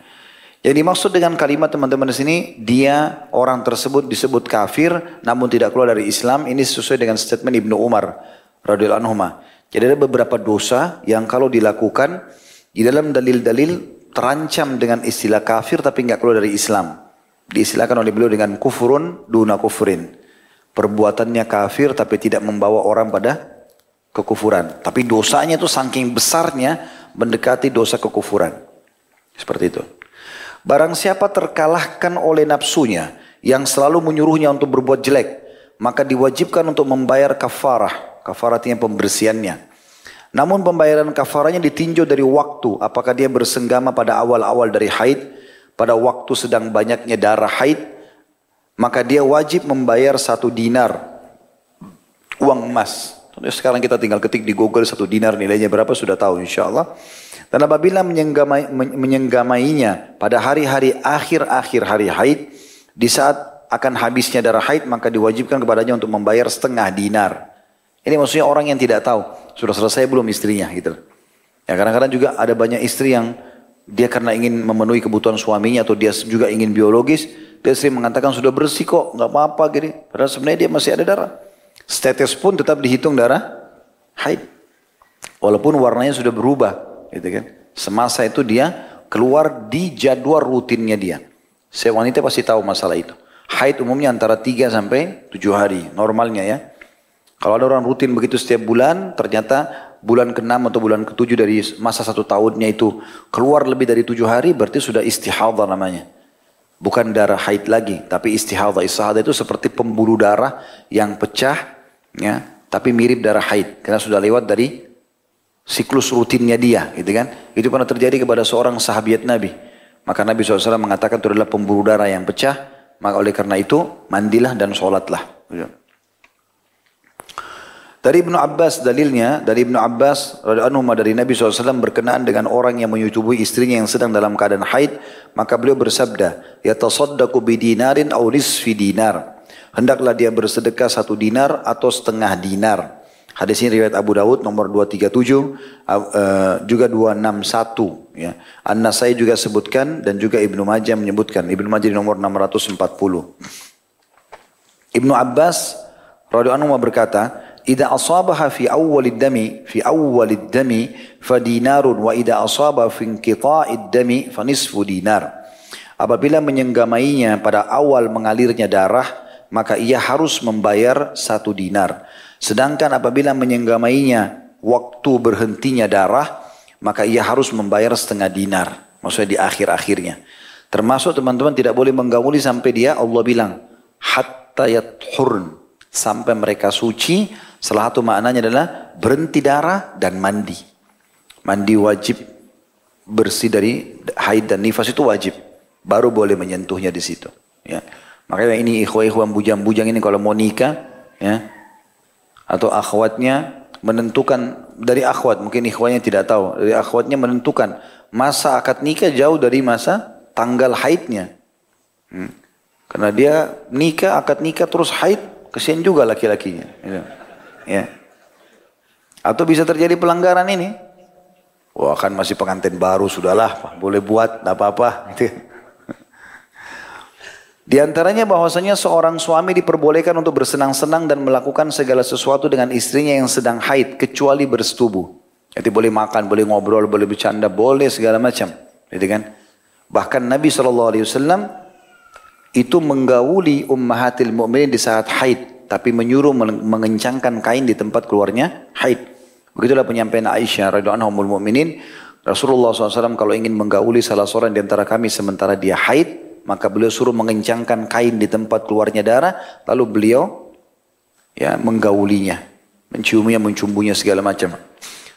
Yang dimaksud dengan kalimat teman-teman di sini, dia orang tersebut disebut kafir namun tidak keluar dari Islam. Ini sesuai dengan statement Ibnu Umar radhiyallahu anhu. Jadi ada beberapa dosa yang kalau dilakukan di dalam dalil-dalil terancam dengan istilah kafir tapi nggak keluar dari Islam. Diistilahkan oleh beliau dengan kufurun duna kufurin. Perbuatannya kafir tapi tidak membawa orang pada kekufuran. Tapi dosanya itu saking besarnya mendekati dosa kekufuran. Seperti itu. Barang siapa terkalahkan oleh nafsunya yang selalu menyuruhnya untuk berbuat jelek, maka diwajibkan untuk membayar kafarah. Kafarah artinya pembersihannya. Namun pembayaran kafarahnya ditinjau dari waktu. Apakah dia bersenggama pada awal-awal dari haid, pada waktu sedang banyaknya darah haid, maka dia wajib membayar satu dinar uang emas. Sekarang kita tinggal ketik di Google satu dinar nilainya berapa sudah tahu insya Allah. Dan apabila menyenggamai, menyenggamainya pada hari-hari akhir-akhir hari haid, di saat akan habisnya darah haid, maka diwajibkan kepadanya untuk membayar setengah dinar. Ini maksudnya orang yang tidak tahu, sudah selesai belum istrinya gitu. Ya kadang-kadang juga ada banyak istri yang dia karena ingin memenuhi kebutuhan suaminya atau dia juga ingin biologis, dia sering mengatakan sudah bersih kok, nggak apa-apa gitu. Padahal sebenarnya dia masih ada darah. Status pun tetap dihitung darah haid. Walaupun warnanya sudah berubah, gitu kan. Semasa itu dia keluar di jadwal rutinnya dia. Saya wanita pasti tahu masalah itu. Haid umumnya antara 3 sampai 7 hari, normalnya ya. Kalau ada orang rutin begitu setiap bulan, ternyata bulan ke-6 atau bulan ke-7 dari masa satu tahunnya itu keluar lebih dari 7 hari, berarti sudah istihadah namanya. Bukan darah haid lagi, tapi istihadah. Istihadah itu seperti pembuluh darah yang pecah, ya, tapi mirip darah haid. Karena sudah lewat dari siklus rutinnya dia, gitu kan? Itu pernah terjadi kepada seorang sahabat Nabi. Maka Nabi SAW mengatakan itu adalah pembuluh darah yang pecah, maka oleh karena itu mandilah dan sholatlah. Gitu. Dari Ibnu Abbas dalilnya, dari Ibnu Abbas radhiyallahu dari Nabi SAW berkenaan dengan orang yang menyetubui istrinya yang sedang dalam keadaan haid, maka beliau bersabda, ya tasaddaqu bidinarin aw nisfi dinar. Hendaklah dia bersedekah satu dinar atau setengah dinar. Hadis ini riwayat Abu Dawud nomor 237 uh, juga 261 ya. An-Nasai juga sebutkan dan juga Ibnu Majah menyebutkan. Ibnu Majah di nomor 640. Ibnu Abbas radhiyallahu berkata, "Idza asabaha fi awwalid dami fi awwalid dami fa dinarun wa idza asaba fi inqita'id dami fa nisfu dinar." Apabila menyenggamainya pada awal mengalirnya darah, maka ia harus membayar satu dinar. Sedangkan apabila menyenggamainya waktu berhentinya darah, maka ia harus membayar setengah dinar. Maksudnya di akhir-akhirnya. Termasuk teman-teman tidak boleh menggauli sampai dia Allah bilang hatta yathurn sampai mereka suci. Salah satu maknanya adalah berhenti darah dan mandi. Mandi wajib bersih dari haid dan nifas itu wajib. Baru boleh menyentuhnya di situ. Ya. Makanya ini ikhwah-ikhwah bujang-bujang ini kalau mau nikah, ya, atau akhwatnya menentukan dari akhwat mungkin ikhwannya tidak tahu dari akhwatnya menentukan masa akad nikah jauh dari masa tanggal haidnya hmm. karena dia nikah akad nikah terus haid kesian juga laki-lakinya ya. Ya atau bisa terjadi pelanggaran ini wah kan masih pengantin baru sudahlah boleh buat tidak apa-apa. Di antaranya bahwasanya seorang suami diperbolehkan untuk bersenang-senang dan melakukan segala sesuatu dengan istrinya yang sedang haid kecuali bersetubuh. Jadi boleh makan, boleh ngobrol, boleh bercanda, boleh segala macam. Gitu kan? Bahkan Nabi SAW itu menggauli ummahatil mu'minin di saat haid. Tapi menyuruh mengencangkan kain di tempat keluarnya haid. Begitulah penyampaian Aisyah radhiyallahu anha mu'minin. Rasulullah SAW kalau ingin menggauli salah seorang di antara kami sementara dia haid, maka beliau suruh mengencangkan kain di tempat keluarnya darah, lalu beliau ya menggaulinya, menciumnya, mencumbunya segala macam.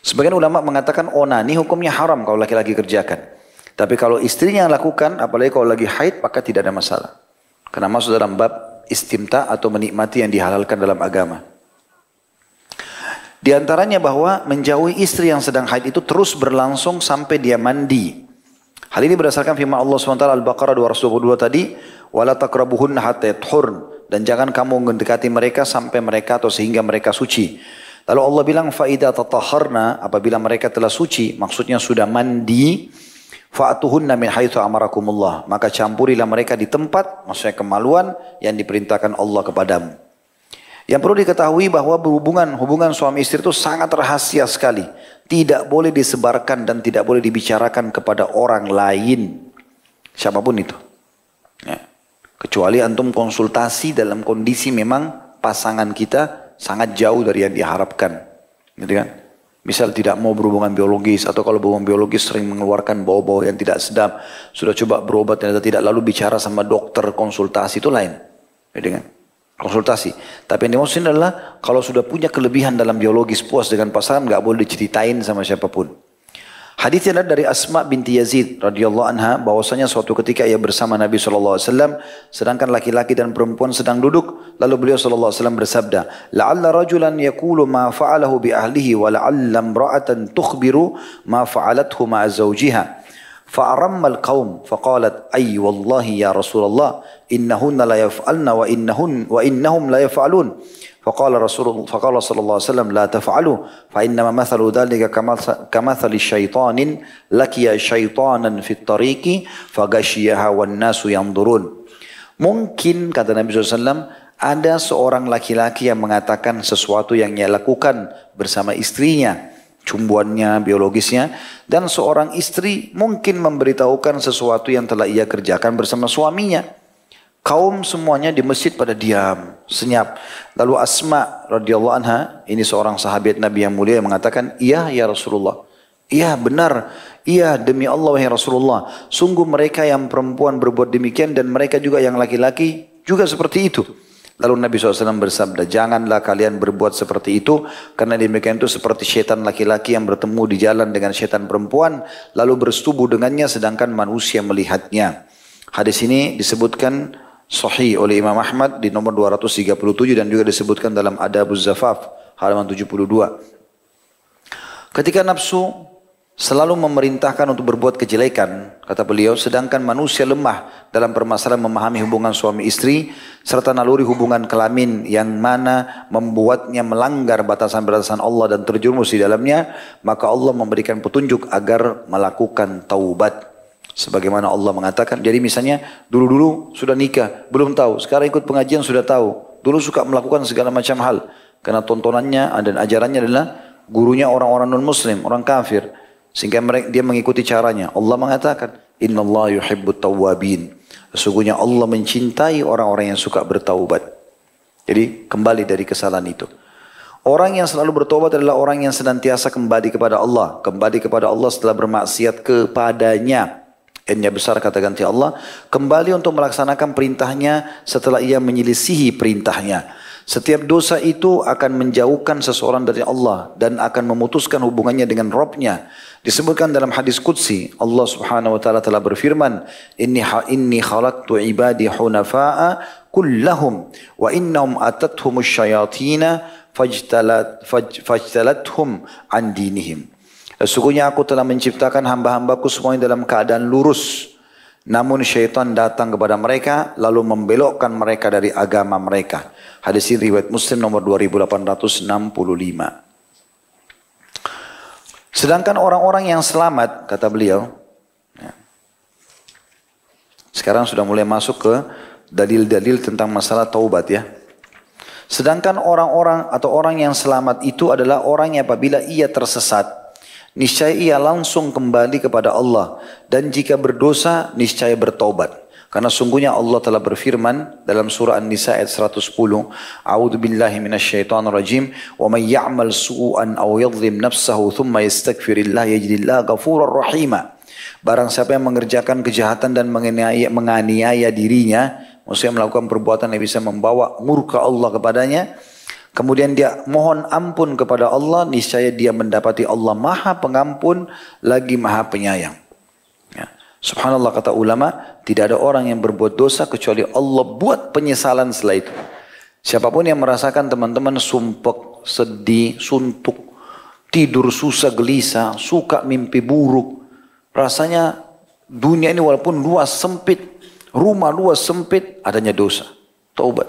Sebagian ulama mengatakan onani hukumnya haram kalau laki-laki kerjakan. Tapi kalau istrinya yang lakukan, apalagi kalau lagi haid, maka tidak ada masalah. Karena masuk dalam bab istimta atau menikmati yang dihalalkan dalam agama. Di antaranya bahwa menjauhi istri yang sedang haid itu terus berlangsung sampai dia mandi. Hal ini berdasarkan firman Allah SWT Al-Baqarah 222 tadi, wala takrabuhunna hatta yathurn dan jangan kamu mendekati mereka sampai mereka atau sehingga mereka suci. Lalu Allah bilang faida apabila mereka telah suci, maksudnya sudah mandi, Fa'atuhunna min haitsu amarakumullah. Maka campurilah mereka di tempat, maksudnya kemaluan yang diperintahkan Allah kepadamu. Yang perlu diketahui bahwa berhubungan hubungan suami istri itu sangat rahasia sekali. Tidak boleh disebarkan dan tidak boleh dibicarakan kepada orang lain. Siapa pun itu. Ya. Kecuali antum konsultasi dalam kondisi memang pasangan kita sangat jauh dari yang diharapkan. Gitu kan? Misal tidak mau berhubungan biologis atau kalau berhubungan biologis sering mengeluarkan bau-bau yang tidak sedap. Sudah coba berobat ternyata tidak lalu bicara sama dokter konsultasi itu lain. Gitu kan? konsultasi. Tapi yang dimaksud adalah kalau sudah punya kelebihan dalam biologis puas dengan pasangan nggak boleh diceritain sama siapa pun. Hadisnya adalah dari Asma binti Yazid radhiyallahu anha bahwasanya suatu ketika ia bersama Nabi sallallahu alaihi wasallam sedangkan laki-laki dan perempuan sedang duduk lalu beliau sallallahu alaihi wasallam bersabda la'alla rajulan yaqulu ma fa'alahu bi ahlihi wa la'alla imra'atan tukhbiru ma fa'alathu ma zawjiha. Fa'aramma al-qaum faqalat ay wallahi ya Rasulullah innahunna la yaf'alna wa innahun Faqala Rasulullah faqala sallallahu alaihi wasallam لا تفعلوا فإنما inna ذلك dhalika kamathali syaitanin lakiya syaitanan fit tariqi fagashiyaha wan nasu yanzurun. Mungkin kata Nabi SAW ada seorang laki-laki yang mengatakan sesuatu yang ia lakukan bersama istrinya, cumbuannya, biologisnya, dan seorang istri mungkin memberitahukan sesuatu yang telah ia kerjakan bersama suaminya. Kaum semuanya di masjid pada diam, senyap. Lalu Asma radhiyallahu anha, ini seorang sahabat Nabi yang mulia yang mengatakan, "Iya ya Rasulullah." Iya benar, iya demi Allah ya Rasulullah. Sungguh mereka yang perempuan berbuat demikian dan mereka juga yang laki-laki juga seperti itu. Lalu Nabi SAW bersabda, janganlah kalian berbuat seperti itu, karena demikian itu seperti setan laki-laki yang bertemu di jalan dengan setan perempuan, lalu bersetubuh dengannya sedangkan manusia melihatnya. Hadis ini disebutkan sahih oleh Imam Ahmad di nomor 237 dan juga disebutkan dalam Adabuz Zafaf halaman 72. Ketika nafsu selalu memerintahkan untuk berbuat kejelekan, kata beliau, sedangkan manusia lemah dalam permasalahan memahami hubungan suami istri, serta naluri hubungan kelamin yang mana membuatnya melanggar batasan-batasan Allah dan terjerumus di dalamnya, maka Allah memberikan petunjuk agar melakukan taubat. Sebagaimana Allah mengatakan, jadi misalnya dulu-dulu sudah nikah, belum tahu, sekarang ikut pengajian sudah tahu, dulu suka melakukan segala macam hal, karena tontonannya dan ajarannya adalah gurunya orang-orang non-muslim, orang kafir. Sehingga mereka, dia mengikuti caranya. Allah mengatakan, Inna Allah yuhibbut tawabin. Sesungguhnya Allah mencintai orang-orang yang suka bertaubat. Jadi kembali dari kesalahan itu. Orang yang selalu bertobat adalah orang yang senantiasa kembali kepada Allah. Kembali kepada Allah setelah bermaksiat kepadanya. N-nya besar kata ganti Allah. Kembali untuk melaksanakan perintahnya setelah ia menyelisihi perintahnya. Setiap dosa itu akan menjauhkan seseorang dari Allah dan akan memutuskan hubungannya dengan Robnya. Disebutkan dalam hadis Qudsi, Allah subhanahu wa ta'ala telah berfirman, Inni, inni khalaqtu ibadi hunafa'a kullahum wa innahum atathum syayatina fajtalat, faj, fajtalathum an dinihim. Sesungguhnya aku telah menciptakan hamba-hambaku semuanya dalam keadaan lurus. Namun syaitan datang kepada mereka lalu membelokkan mereka dari agama mereka. Hadis ini riwayat Muslim nomor 2865. Sedangkan orang-orang yang selamat, kata beliau, ya, sekarang sudah mulai masuk ke dalil-dalil tentang masalah taubat ya. Sedangkan orang-orang atau orang yang selamat itu adalah orang yang apabila ia tersesat, niscaya ia langsung kembali kepada Allah dan jika berdosa niscaya bertobat. Karena sungguhnya Allah telah berfirman dalam surah An-Nisa ayat 110, A'udzu billahi minasyaitonir rajim, "Wa may ya'mal su'an aw yadhlim nafsahu thumma yastaghfirillah yajidillah ghafurur rahima." Barang siapa yang mengerjakan kejahatan dan menganiaya, menganiaya dirinya, maksudnya melakukan perbuatan yang bisa membawa murka Allah kepadanya, Kemudian dia mohon ampun kepada Allah, niscaya dia mendapati Allah maha pengampun lagi maha penyayang. Ya. Subhanallah kata ulama, tidak ada orang yang berbuat dosa kecuali Allah buat penyesalan setelah itu. Siapa pun yang merasakan teman-teman sumpek, sedih, suntuk, tidur susah gelisah, suka mimpi buruk. Rasanya dunia ini walaupun luas sempit, rumah luas sempit, adanya dosa. Taubat.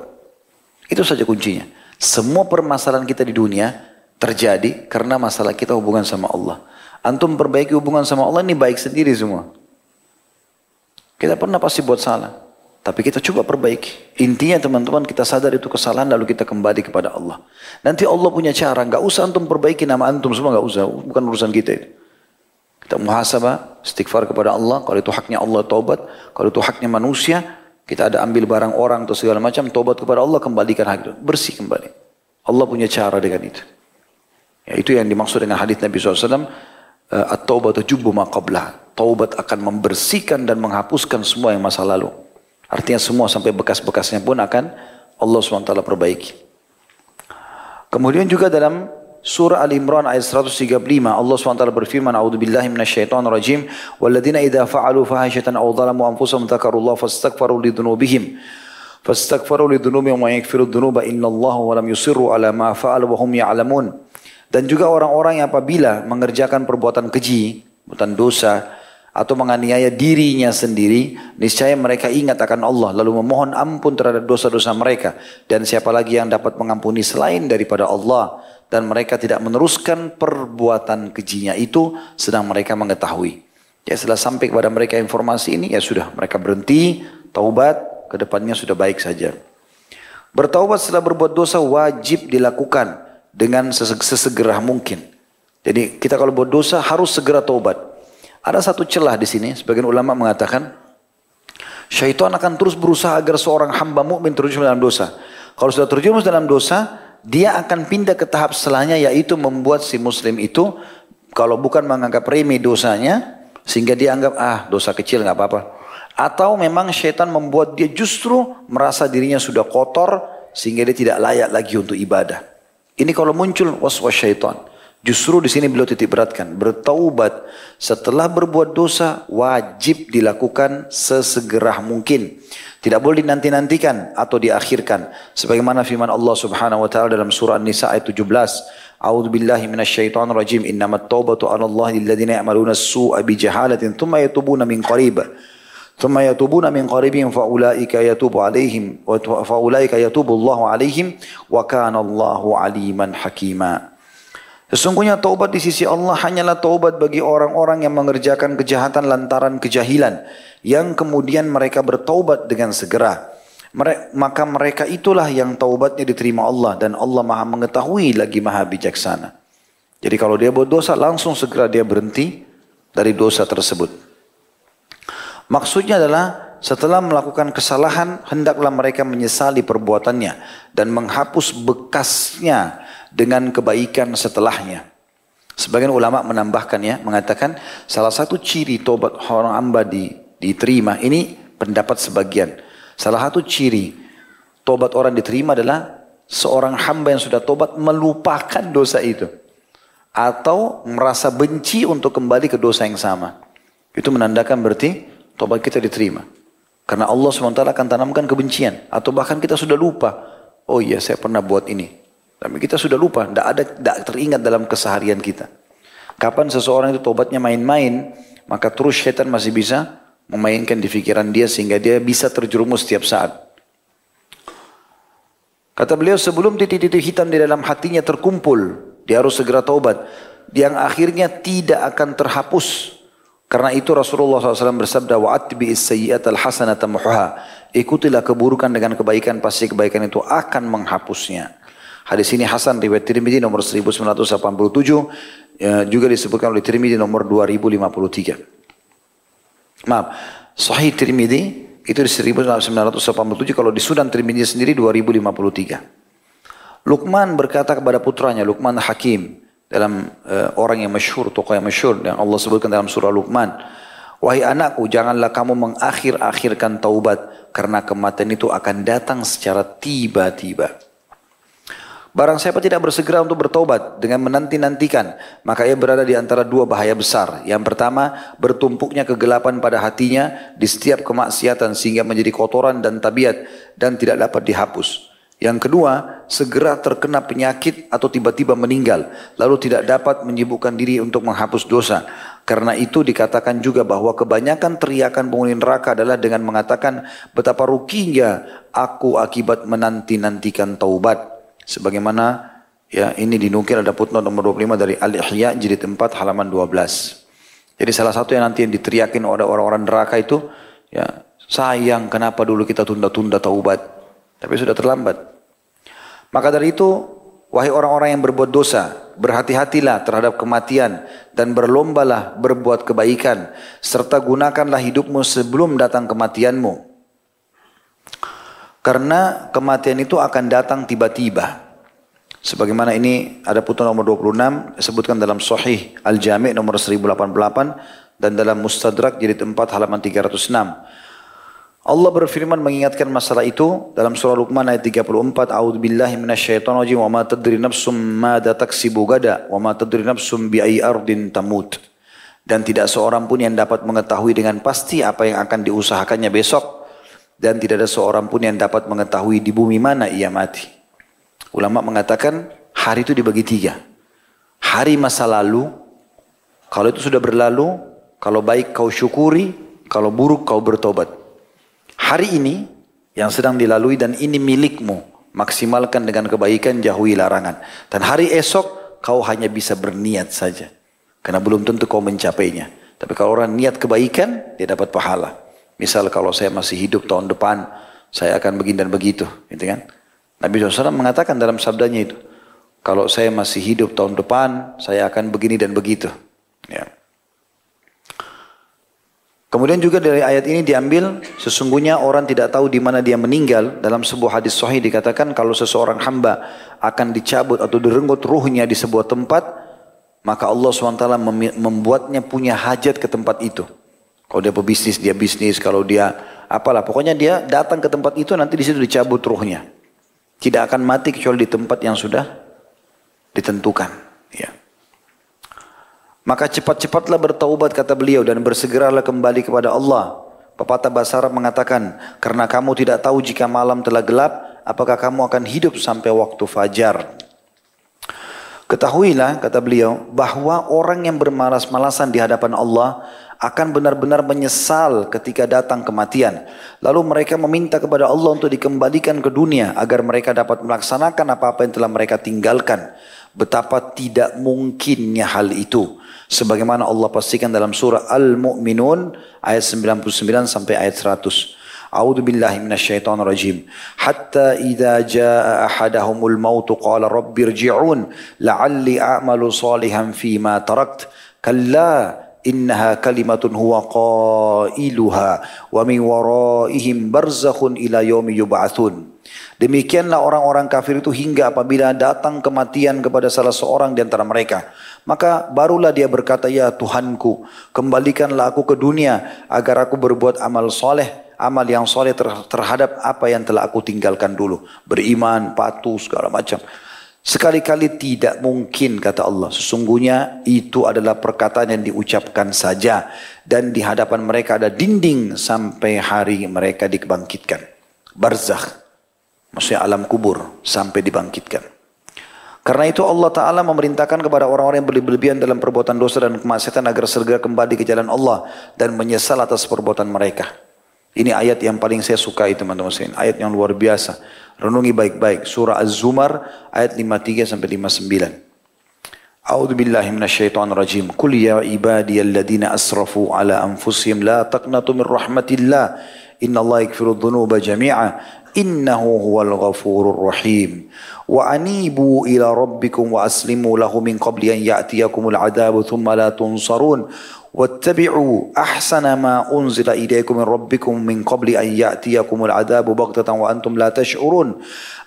Itu saja kuncinya. Semua permasalahan kita di dunia terjadi karena masalah kita hubungan sama Allah. Antum perbaiki hubungan sama Allah ini baik sendiri semua. Kita pernah pasti buat salah. Tapi kita coba perbaiki. Intinya teman-teman kita sadar itu kesalahan lalu kita kembali kepada Allah. Nanti Allah punya cara. Nggak usah antum perbaiki nama antum semua nggak usah. Bukan urusan kita itu. Kita muhasabah, istighfar kepada Allah. Kalau itu haknya Allah taubat. Kalau itu haknya manusia, kita ada ambil barang orang atau segala macam, taubat kepada Allah, kembalikan hak itu. Bersih kembali. Allah punya cara dengan itu. Ya, itu yang dimaksud dengan hadis Nabi SAW. Eh, At-taubat jubbu maqablah. Taubat akan membersihkan dan menghapuskan semua yang masa lalu. Artinya semua sampai bekas-bekasnya pun akan Allah SWT perbaiki. Kemudian juga dalam Surah Al-Imran ayat 135 Allah SWT berfirman A'udhu billahi minasyaitan rajim. Walladina idha fa'alu fahashatan aw zalamu fastakfaru lidunubihim fastakfaru lidunubihim wa yakfiru dunuba Allah wa lam yusirru ala ma fa'alu wa hum ya'lamun. Dan juga orang-orang yang apabila mengerjakan perbuatan keji perbuatan dosa atau menganiaya dirinya sendiri, niscaya mereka ingat akan Allah lalu memohon ampun terhadap dosa-dosa mereka. Dan siapa lagi yang dapat mengampuni selain daripada Allah dan mereka tidak meneruskan perbuatan kejinya itu sedang mereka mengetahui. Ya setelah sampai kepada mereka informasi ini ya sudah mereka berhenti, taubat, ke depannya sudah baik saja. Bertaubat setelah berbuat dosa wajib dilakukan dengan sesegera mungkin. Jadi kita kalau buat dosa harus segera taubat. Ada satu celah di sini, sebagian ulama mengatakan syaitan akan terus berusaha agar seorang hamba mukmin terjerumus dalam dosa. Kalau sudah terjerumus dalam dosa, dia akan pindah ke tahap setelahnya yaitu membuat si muslim itu kalau bukan menganggap remeh dosanya sehingga dia anggap ah dosa kecil nggak apa-apa. Atau memang syaitan membuat dia justru merasa dirinya sudah kotor sehingga dia tidak layak lagi untuk ibadah. Ini kalau muncul was-was syaitan. Justru di sini beliau titik beratkan, bertaubat setelah berbuat dosa wajib dilakukan sesegera mungkin. Tidak boleh dinanti-nantikan atau diakhirkan. Sebagaimana firman Allah Subhanahu wa taala dalam surah An-Nisa ayat 17. A'udzu billahi minasyaitonir rajim. Innamat taubatu 'ala Allah lilladzina ya'maluna as-su'a bi jahalatin tsumma yatubuna min qarib. ثم يتوبون من قريب فأولئك يتوب عليهم فأولئك يتوب الله عليهم وكان الله عليما حكيما Sesungguhnya taubat di sisi Allah hanyalah taubat bagi orang-orang yang mengerjakan kejahatan lantaran kejahilan. Yang kemudian mereka bertaubat dengan segera. Maka mereka itulah yang taubatnya diterima Allah. Dan Allah maha mengetahui lagi maha bijaksana. Jadi kalau dia buat dosa langsung segera dia berhenti dari dosa tersebut. Maksudnya adalah setelah melakukan kesalahan hendaklah mereka menyesali perbuatannya dan menghapus bekasnya dengan kebaikan setelahnya. Sebagian ulama menambahkan ya, mengatakan salah satu ciri tobat orang hamba di, diterima ini pendapat sebagian. Salah satu ciri tobat orang diterima adalah seorang hamba yang sudah tobat melupakan dosa itu. Atau merasa benci untuk kembali ke dosa yang sama. Itu menandakan berarti tobat kita diterima. Karena Allah SWT akan tanamkan kebencian. Atau bahkan kita sudah lupa. Oh iya saya pernah buat ini. Tapi kita sudah lupa, tidak ada, tidak teringat dalam keseharian kita. Kapan seseorang itu tobatnya main-main, maka terus syaitan masih bisa memainkan di pikiran dia sehingga dia bisa terjerumus setiap saat. Kata beliau sebelum titik-titik hitam di dalam hatinya terkumpul, dia harus segera taubat. Yang akhirnya tidak akan terhapus. Karena itu Rasulullah SAW bersabda, وَأَتْبِئِ السَّيِّئَةَ الْحَسَنَةَ مُحْهَا Ikutilah keburukan dengan kebaikan, pasti kebaikan itu akan menghapusnya. Hadis ini Hasan riwayat Tirmidzi nomor 1987 ya, juga disebutkan oleh Tirmidzi nomor 2053. Maaf, Sahih Tirmidzi itu di 1987 kalau di Sudan Tirmidzi sendiri 2053. Luqman berkata kepada putranya Luqman Hakim dalam uh, orang yang masyhur, tokoh yang masyhur yang Allah sebutkan dalam surah Luqman. Wahai anakku, janganlah kamu mengakhir-akhirkan taubat karena kematian itu akan datang secara tiba-tiba. Barang siapa tidak bersegera untuk bertobat dengan menanti-nantikan, maka ia berada di antara dua bahaya besar. Yang pertama, bertumpuknya kegelapan pada hatinya di setiap kemaksiatan sehingga menjadi kotoran dan tabiat dan tidak dapat dihapus. Yang kedua, segera terkena penyakit atau tiba-tiba meninggal, lalu tidak dapat menyibukkan diri untuk menghapus dosa. Karena itu dikatakan juga bahwa kebanyakan teriakan penghuni neraka adalah dengan mengatakan betapa ruginya aku akibat menanti-nantikan taubat. Sebagaimana ya ini dinukil ada putnot nomor 25 dari Al-Ihya jilid 4 halaman 12. Jadi salah satu yang nanti yang diteriakin oleh orang-orang neraka itu Ya, sayang kenapa dulu kita tunda-tunda taubat. Tapi sudah terlambat. Maka dari itu, wahai orang-orang yang berbuat dosa, berhati-hatilah terhadap kematian dan berlombalah berbuat kebaikan serta gunakanlah hidupmu sebelum datang kematianmu. Karena kematian itu akan datang tiba-tiba. Sebagaimana ini ada putusan nomor 26 disebutkan dalam Sahih Al-Jami' nomor 1088 dan dalam Mustadrak jilid 4 halaman 306. Allah berfirman mengingatkan masalah itu dalam surah Luqman ayat 34 A'udzu billahi minasyaitonir rajim wa ma tadri nafsum madza taksibu gada wa ma tadri nafsum bi ardin tamut. Dan tidak seorang pun yang dapat mengetahui dengan pasti apa yang akan diusahakannya besok dan tidak ada seorang pun yang dapat mengetahui di bumi mana ia mati. Ulama mengatakan hari itu dibagi tiga. Hari masa lalu, kalau itu sudah berlalu, kalau baik kau syukuri, kalau buruk kau bertobat. Hari ini yang sedang dilalui dan ini milikmu, maksimalkan dengan kebaikan, jauhi larangan. Dan hari esok kau hanya bisa berniat saja. Karena belum tentu kau mencapainya. Tapi kalau orang niat kebaikan, dia dapat pahala. Misal kalau saya masih hidup tahun depan, saya akan begini dan begitu, gitu kan? Nabi SAW mengatakan dalam sabdanya itu, kalau saya masih hidup tahun depan, saya akan begini dan begitu. Ya. Kemudian juga dari ayat ini diambil sesungguhnya orang tidak tahu di mana dia meninggal. Dalam sebuah hadis sahih dikatakan kalau seseorang hamba akan dicabut atau direnggut ruhnya di sebuah tempat, maka Allah SWT membuatnya punya hajat ke tempat itu. Kalau dia pebisnis, dia bisnis. Kalau dia apalah, pokoknya dia datang ke tempat itu nanti di situ dicabut ruhnya. Tidak akan mati kecuali di tempat yang sudah ditentukan. Ya. Maka cepat-cepatlah bertaubat kata beliau dan bersegeralah kembali kepada Allah. Pepatah bahasa mengatakan, karena kamu tidak tahu jika malam telah gelap, apakah kamu akan hidup sampai waktu fajar. Ketahuilah, kata beliau, bahwa orang yang bermalas-malasan di hadapan Allah akan benar-benar menyesal ketika datang kematian. Lalu mereka meminta kepada Allah untuk dikembalikan ke dunia agar mereka dapat melaksanakan apa-apa yang telah mereka tinggalkan. Betapa tidak mungkinnya hal itu. Sebagaimana Allah pastikan dalam surah Al-Mu'minun ayat 99 sampai ayat 100. أعوذ بالله من الشيطان الرجيم حتى إذا جاء أحدهم الموت قال رب ارجعون لعلي أعمل صالحا فيما تركت كلا innaha kalimatun huwa qailuha wa min waraihim barzakhun ila yaumi Demikianlah orang-orang kafir itu hingga apabila datang kematian kepada salah seorang di antara mereka. Maka barulah dia berkata, Ya Tuhanku, kembalikanlah aku ke dunia agar aku berbuat amal soleh, amal yang soleh terhadap apa yang telah aku tinggalkan dulu. Beriman, patuh, segala macam. Sekali-kali tidak mungkin kata Allah. Sesungguhnya itu adalah perkataan yang diucapkan saja. Dan di hadapan mereka ada dinding sampai hari mereka dibangkitkan. Barzakh. Maksudnya alam kubur sampai dibangkitkan. Karena itu Allah Ta'ala memerintahkan kepada orang-orang yang berlebihan dalam perbuatan dosa dan kemaksiatan agar segera kembali ke jalan Allah dan menyesal atas perbuatan mereka. Ini ayat yang paling saya sukai teman-teman sekalian. Ayat yang luar biasa. Renungi baik-baik. Surah Az-Zumar ayat 53 sampai 59. A'udzu billahi minasyaitonir rajim. Qul ya ibadiyalladzina asrafu ala anfusihim la taqnatu min rahmatillah. Innallaha yaghfiru dzunuba jami'a. Innahu huwal ghafurur rahim. Wa anibu ila rabbikum wa aslimu lahu min qabli an ya'tiyakumul adabu thumma la tunsarun. واتبعوا أحسن ما أنزل إليكم من ربكم من قبل أن يأتيكم العذاب بغتة وأنتم لا تشعرون.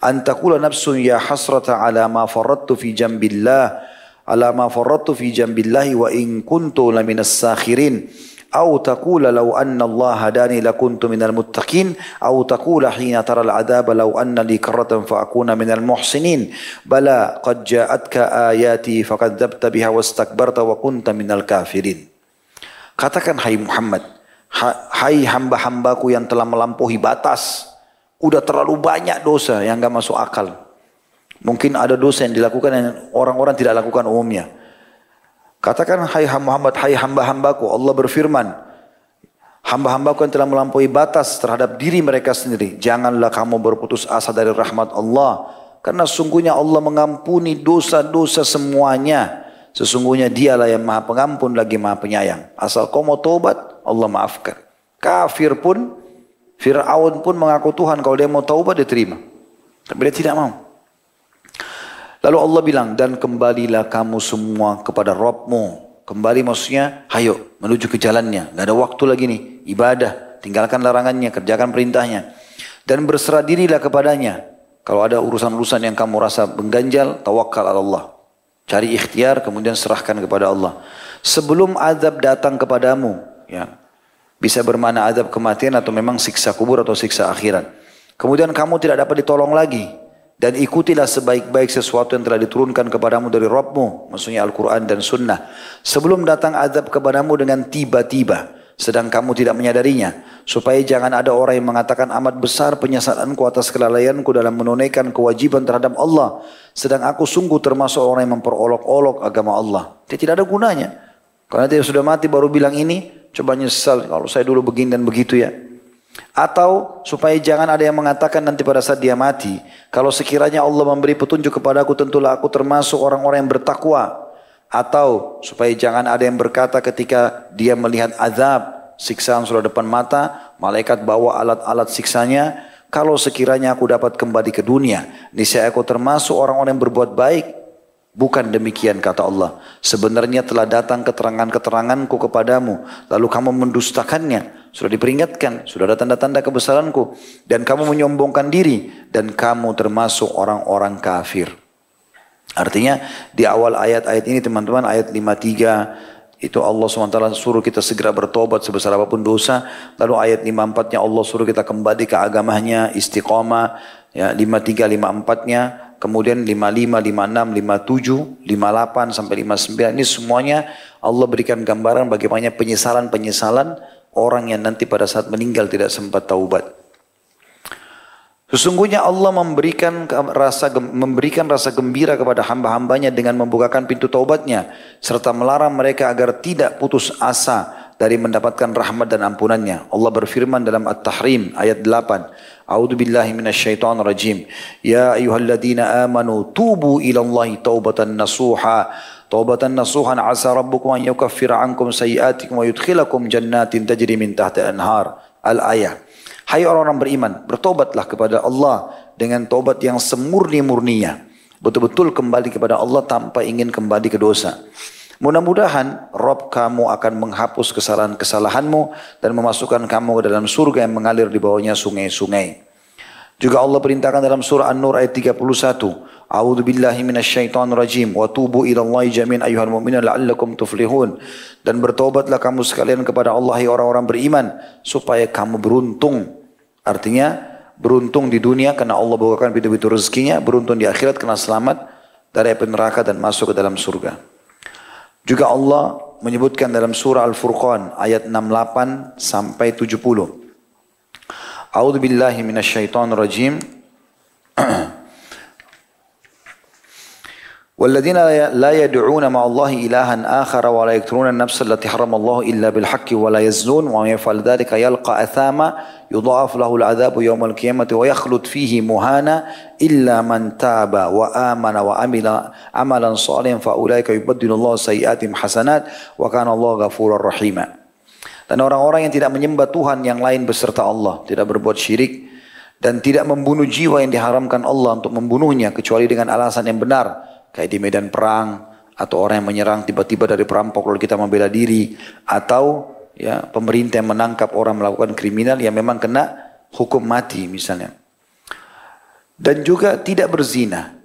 أن تقول نفس يا حسرة على ما فرطت في جنب الله على ما فرطت في جنب الله وإن كنت لمن الساخرين. أو تقول لو أن الله هداني لكنت من المتقين. أو تقول حين ترى العذاب لو أن لي كرة فأكون من المحسنين. بلى قد جاءتك آياتي فكذبت بها واستكبرت وكنت من الكافرين. Katakan hai Muhammad, hai hamba-hambaku yang telah melampaui batas. Udah terlalu banyak dosa yang gak masuk akal. Mungkin ada dosa yang dilakukan yang orang-orang tidak lakukan umumnya. Katakan hai Muhammad, hai hamba-hambaku. Allah berfirman, hamba-hambaku yang telah melampaui batas terhadap diri mereka sendiri. Janganlah kamu berputus asa dari rahmat Allah. Karena sungguhnya Allah mengampuni dosa-dosa semuanya. Sesungguhnya dialah yang maha pengampun lagi maha penyayang. Asal kau mau tobat, Allah maafkan. Kafir pun, Fir'aun pun mengaku Tuhan. Kalau dia mau taubat dia terima. Tapi dia tidak mau. Lalu Allah bilang, dan kembalilah kamu semua kepada Rabbmu. Kembali maksudnya, hayo menuju ke jalannya. Gak ada waktu lagi nih, ibadah. Tinggalkan larangannya, kerjakan perintahnya. Dan berserah dirilah kepadanya. Kalau ada urusan-urusan yang kamu rasa mengganjal, tawakal Allah. Cari ikhtiar, kemudian serahkan kepada Allah. Sebelum azab datang kepadamu, ya, bisa bermana azab kematian atau memang siksa kubur atau siksa akhirat. Kemudian kamu tidak dapat ditolong lagi. Dan ikutilah sebaik-baik sesuatu yang telah diturunkan kepadamu dari Rabbmu. Maksudnya Al-Quran dan Sunnah. Sebelum datang azab kepadamu dengan tiba-tiba sedang kamu tidak menyadarinya. Supaya jangan ada orang yang mengatakan amat besar penyesalanku atas kelalaianku dalam menunaikan kewajiban terhadap Allah. Sedang aku sungguh termasuk orang yang memperolok-olok agama Allah. Dia tidak ada gunanya. Karena dia sudah mati baru bilang ini coba nyesal kalau saya dulu begini dan begitu ya. Atau supaya jangan ada yang mengatakan nanti pada saat dia mati kalau sekiranya Allah memberi petunjuk kepadaku tentulah aku termasuk orang-orang yang bertakwa atau supaya jangan ada yang berkata ketika dia melihat azab, siksaan sudah depan mata, malaikat bawa alat-alat siksanya. Kalau sekiranya aku dapat kembali ke dunia, niscaya aku termasuk orang-orang yang berbuat baik. Bukan demikian kata Allah. Sebenarnya telah datang keterangan-keteranganku kepadamu. Lalu kamu mendustakannya. Sudah diperingatkan. Sudah ada tanda-tanda kebesaranku. Dan kamu menyombongkan diri. Dan kamu termasuk orang-orang kafir. Artinya di awal ayat-ayat ini teman-teman ayat 53 itu Allah SWT suruh kita segera bertobat sebesar apa pun dosa. Lalu ayat 54-nya Allah suruh kita kembali ke agamanya, istiqamah. Ya, 53, 54-nya. Kemudian 55, 56, 57, 58 sampai 59. Ini semuanya Allah berikan gambaran bagaimana penyesalan-penyesalan orang yang nanti pada saat meninggal tidak sempat taubat. Sesungguhnya Allah memberikan rasa memberikan rasa gembira kepada hamba-hambanya dengan membukakan pintu taubatnya serta melarang mereka agar tidak putus asa dari mendapatkan rahmat dan ampunannya. Allah berfirman dalam At-Tahrim ayat 8. A'udzu billahi minasyaitonir rajim. Ya ayyuhalladzina amanu tubu ila Allahi taubatan nasuha. Taubatan nasuhan asa rabbukum an yukaffira ankum sayiatikum wa yudkhilakum jannatin tajri min tahtiha anhar. Al-ayah. Hai orang-orang beriman, bertobatlah kepada Allah dengan tobat yang semurni-murninya. Betul-betul kembali kepada Allah tanpa ingin kembali ke dosa. Mudah-mudahan Rob kamu akan menghapus kesalahan-kesalahanmu dan memasukkan kamu ke dalam surga yang mengalir di bawahnya sungai-sungai. Juga Allah perintahkan dalam surah An-Nur ayat 31. A'udzu billahi minasyaitonir rajim wa tubu ila Allah jami'an ayyuhal mu'minun la'allakum tuflihun. Dan bertobatlah kamu sekalian kepada Allah orang-orang beriman supaya kamu beruntung Artinya beruntung di dunia karena Allah bukakan pintu-pintu rezekinya, beruntung di akhirat karena selamat dari api neraka dan masuk ke dalam surga. Juga Allah menyebutkan dalam surah Al-Furqan ayat 68 sampai 70. A'udzu billahi minasyaitonir rajim. والذين لا يدعون مع الله إلها آخر ولا يقتلون النفس التي حرم الله إلا بالحق ولا يزنون ومن يفعل ذلك يلقى أثاما يضاعف له العذاب يوم القيامة ويخلد فيه مهانا إلا من تاب وآمن وعمل عملا صالحا فأولئك يبدل الله سيئاتهم حسنات وكان الله غفورا رحيما Dan orang-orang yang tidak menyembah Tuhan yang lain beserta Allah, tidak berbuat syirik dan tidak membunuh jiwa yang diharamkan Allah untuk membunuhnya kecuali dengan alasan yang benar kayak di medan perang atau orang yang menyerang tiba-tiba dari perampok lalu kita membela diri atau ya pemerintah yang menangkap orang melakukan kriminal yang memang kena hukum mati misalnya. Dan juga tidak berzina.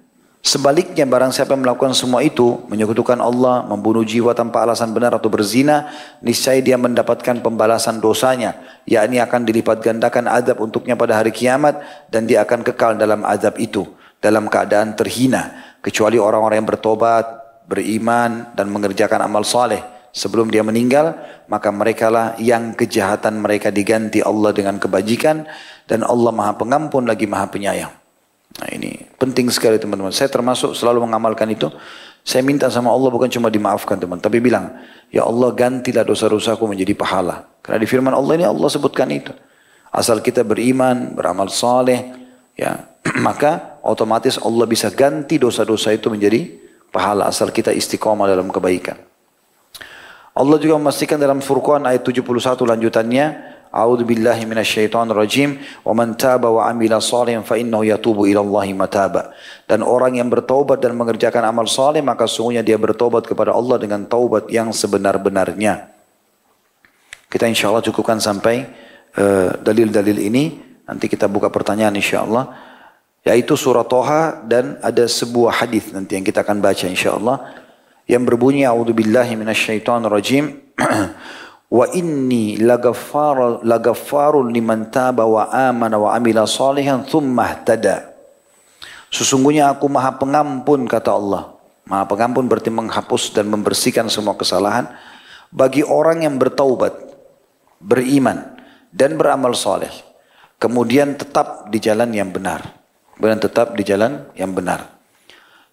Sebaliknya barang siapa yang melakukan semua itu, menyekutukan Allah, membunuh jiwa tanpa alasan benar atau berzina, niscaya dia mendapatkan pembalasan dosanya, yakni akan dilipat gandakan azab untuknya pada hari kiamat dan dia akan kekal dalam azab itu dalam keadaan terhina kecuali orang-orang yang bertobat, beriman dan mengerjakan amal saleh sebelum dia meninggal, maka mereka lah yang kejahatan mereka diganti Allah dengan kebajikan dan Allah Maha Pengampun lagi Maha Penyayang. Nah ini penting sekali teman-teman. Saya termasuk selalu mengamalkan itu. Saya minta sama Allah bukan cuma dimaafkan teman, tapi bilang, Ya Allah gantilah dosa-dosaku menjadi pahala. Karena di firman Allah ini Allah sebutkan itu. Asal kita beriman, beramal saleh, ya maka otomatis Allah bisa ganti dosa-dosa itu menjadi pahala asal kita istiqomah dalam kebaikan. Allah juga memastikan dalam Furqan ayat 71 lanjutannya, A'udzu billahi minasyaitonir rajim wa man taba wa amila shalihan fa innahu yatubu ila Allah mataba. Dan orang yang bertaubat dan mengerjakan amal saleh maka sungguhnya dia bertobat kepada Allah dengan taubat yang sebenar-benarnya. Kita insya Allah cukupkan sampai uh, dalil-dalil uh, ini. Nanti kita buka pertanyaan insya Allah. Yaitu surah Toha dan ada sebuah hadis nanti yang kita akan baca insya Allah. Yang berbunyi, A'udhu billahi minasyaitonir rajim. Wa inni lagaffarun lagaffarun liman taba wa amana wa amila salihan thumma ihtada. Sesungguhnya aku maha pengampun kata Allah. Maha pengampun berarti menghapus dan membersihkan semua kesalahan bagi orang yang bertaubat, beriman dan beramal soleh. Kemudian tetap di jalan yang benar. Dan tetap di jalan yang benar.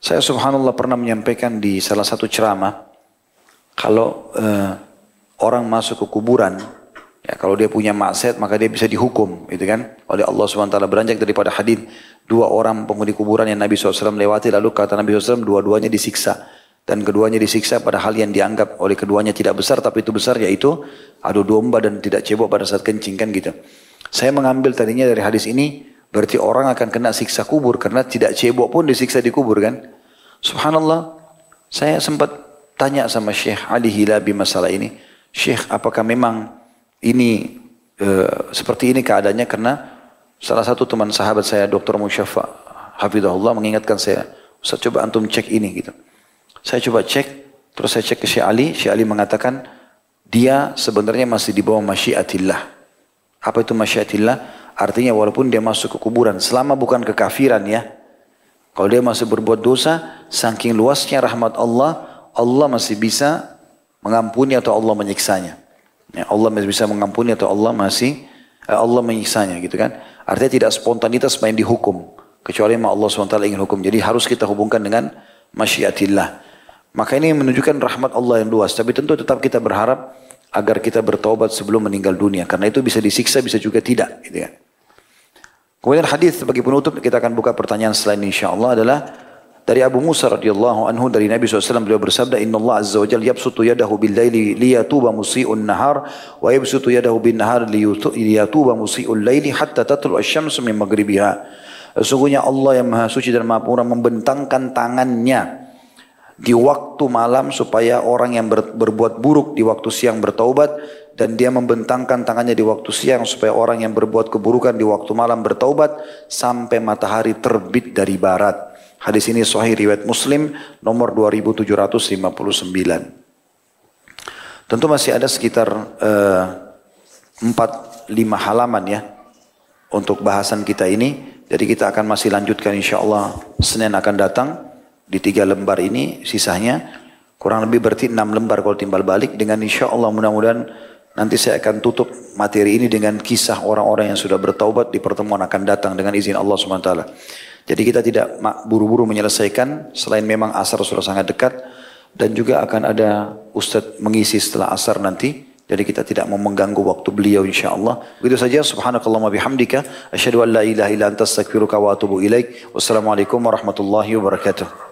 Saya subhanallah pernah menyampaikan di salah satu ceramah kalau uh, orang masuk ke kuburan, ya kalau dia punya maksiat maka dia bisa dihukum, gitu kan? Oleh Allah SWT beranjak daripada hadis dua orang penghuni kuburan yang Nabi SAW lewati lalu kata Nabi SAW dua-duanya disiksa dan keduanya disiksa pada hal yang dianggap oleh keduanya tidak besar tapi itu besar yaitu adu domba dan tidak cebok pada saat kencing kan gitu. Saya mengambil tadinya dari hadis ini berarti orang akan kena siksa kubur karena tidak cebok pun disiksa di kubur kan. Subhanallah, saya sempat tanya sama Syekh Ali Hilabi masalah ini. Syekh, apakah memang ini e, seperti ini keadaannya karena salah satu teman sahabat saya Dr. Musyafa Hafidahullah mengingatkan saya, Ustaz coba antum cek ini gitu. Saya coba cek, terus saya cek ke Syekh Ali, Syekh Ali mengatakan dia sebenarnya masih di bawah masyiatillah. Apa itu masyiatillah? Artinya walaupun dia masuk ke kuburan, selama bukan kekafiran ya. Kalau dia masih berbuat dosa, saking luasnya rahmat Allah, Allah masih bisa mengampuni atau Allah menyiksanya. Ya, Allah masih bisa mengampuni atau Allah masih eh, Allah menyiksanya gitu kan. Artinya tidak spontanitas main dihukum. Kecuali Allah SWT ingin hukum. Jadi harus kita hubungkan dengan masyiatillah. Maka ini menunjukkan rahmat Allah yang luas. Tapi tentu tetap kita berharap agar kita bertobat sebelum meninggal dunia. Karena itu bisa disiksa, bisa juga tidak. Gitu kan. Kemudian hadis sebagai penutup kita akan buka pertanyaan selain insya Allah adalah dari Abu Musa radhiyallahu anhu dari Nabi SAW beliau bersabda Inna Allah azza wa jalla yabsutu yadahu bil laili liyatuba musii'un nahar wa yabsutu yadahu bin nahar liyatuba musii'ul laili hatta tatlu asy-syamsu min maghribiha. Sesungguhnya Allah yang Maha Suci dan Maha Pura membentangkan tangannya di waktu malam supaya orang yang ber, berbuat buruk di waktu siang bertaubat dan dia membentangkan tangannya di waktu siang supaya orang yang berbuat keburukan di waktu malam bertaubat sampai matahari terbit dari barat. Hadis ini sahih riwayat Muslim nomor 2759. Tentu masih ada sekitar uh, eh, 4 5 halaman ya untuk bahasan kita ini. Jadi kita akan masih lanjutkan insya Allah Senin akan datang di tiga lembar ini sisanya kurang lebih berarti enam lembar kalau timbal balik dengan insya Allah mudah-mudahan nanti saya akan tutup materi ini dengan kisah orang-orang yang sudah bertaubat di pertemuan akan datang dengan izin Allah SWT. Jadi kita tidak buru-buru menyelesaikan selain memang asar sudah sangat dekat dan juga akan ada ustadz mengisi setelah asar nanti. Jadi kita tidak mau mengganggu waktu beliau insyaallah. Begitu saja subhanakallahumma bihamdika asyhadu an la ilaha illa anta astaghfiruka wa atubu ilaik. Wassalamualaikum warahmatullahi wabarakatuh.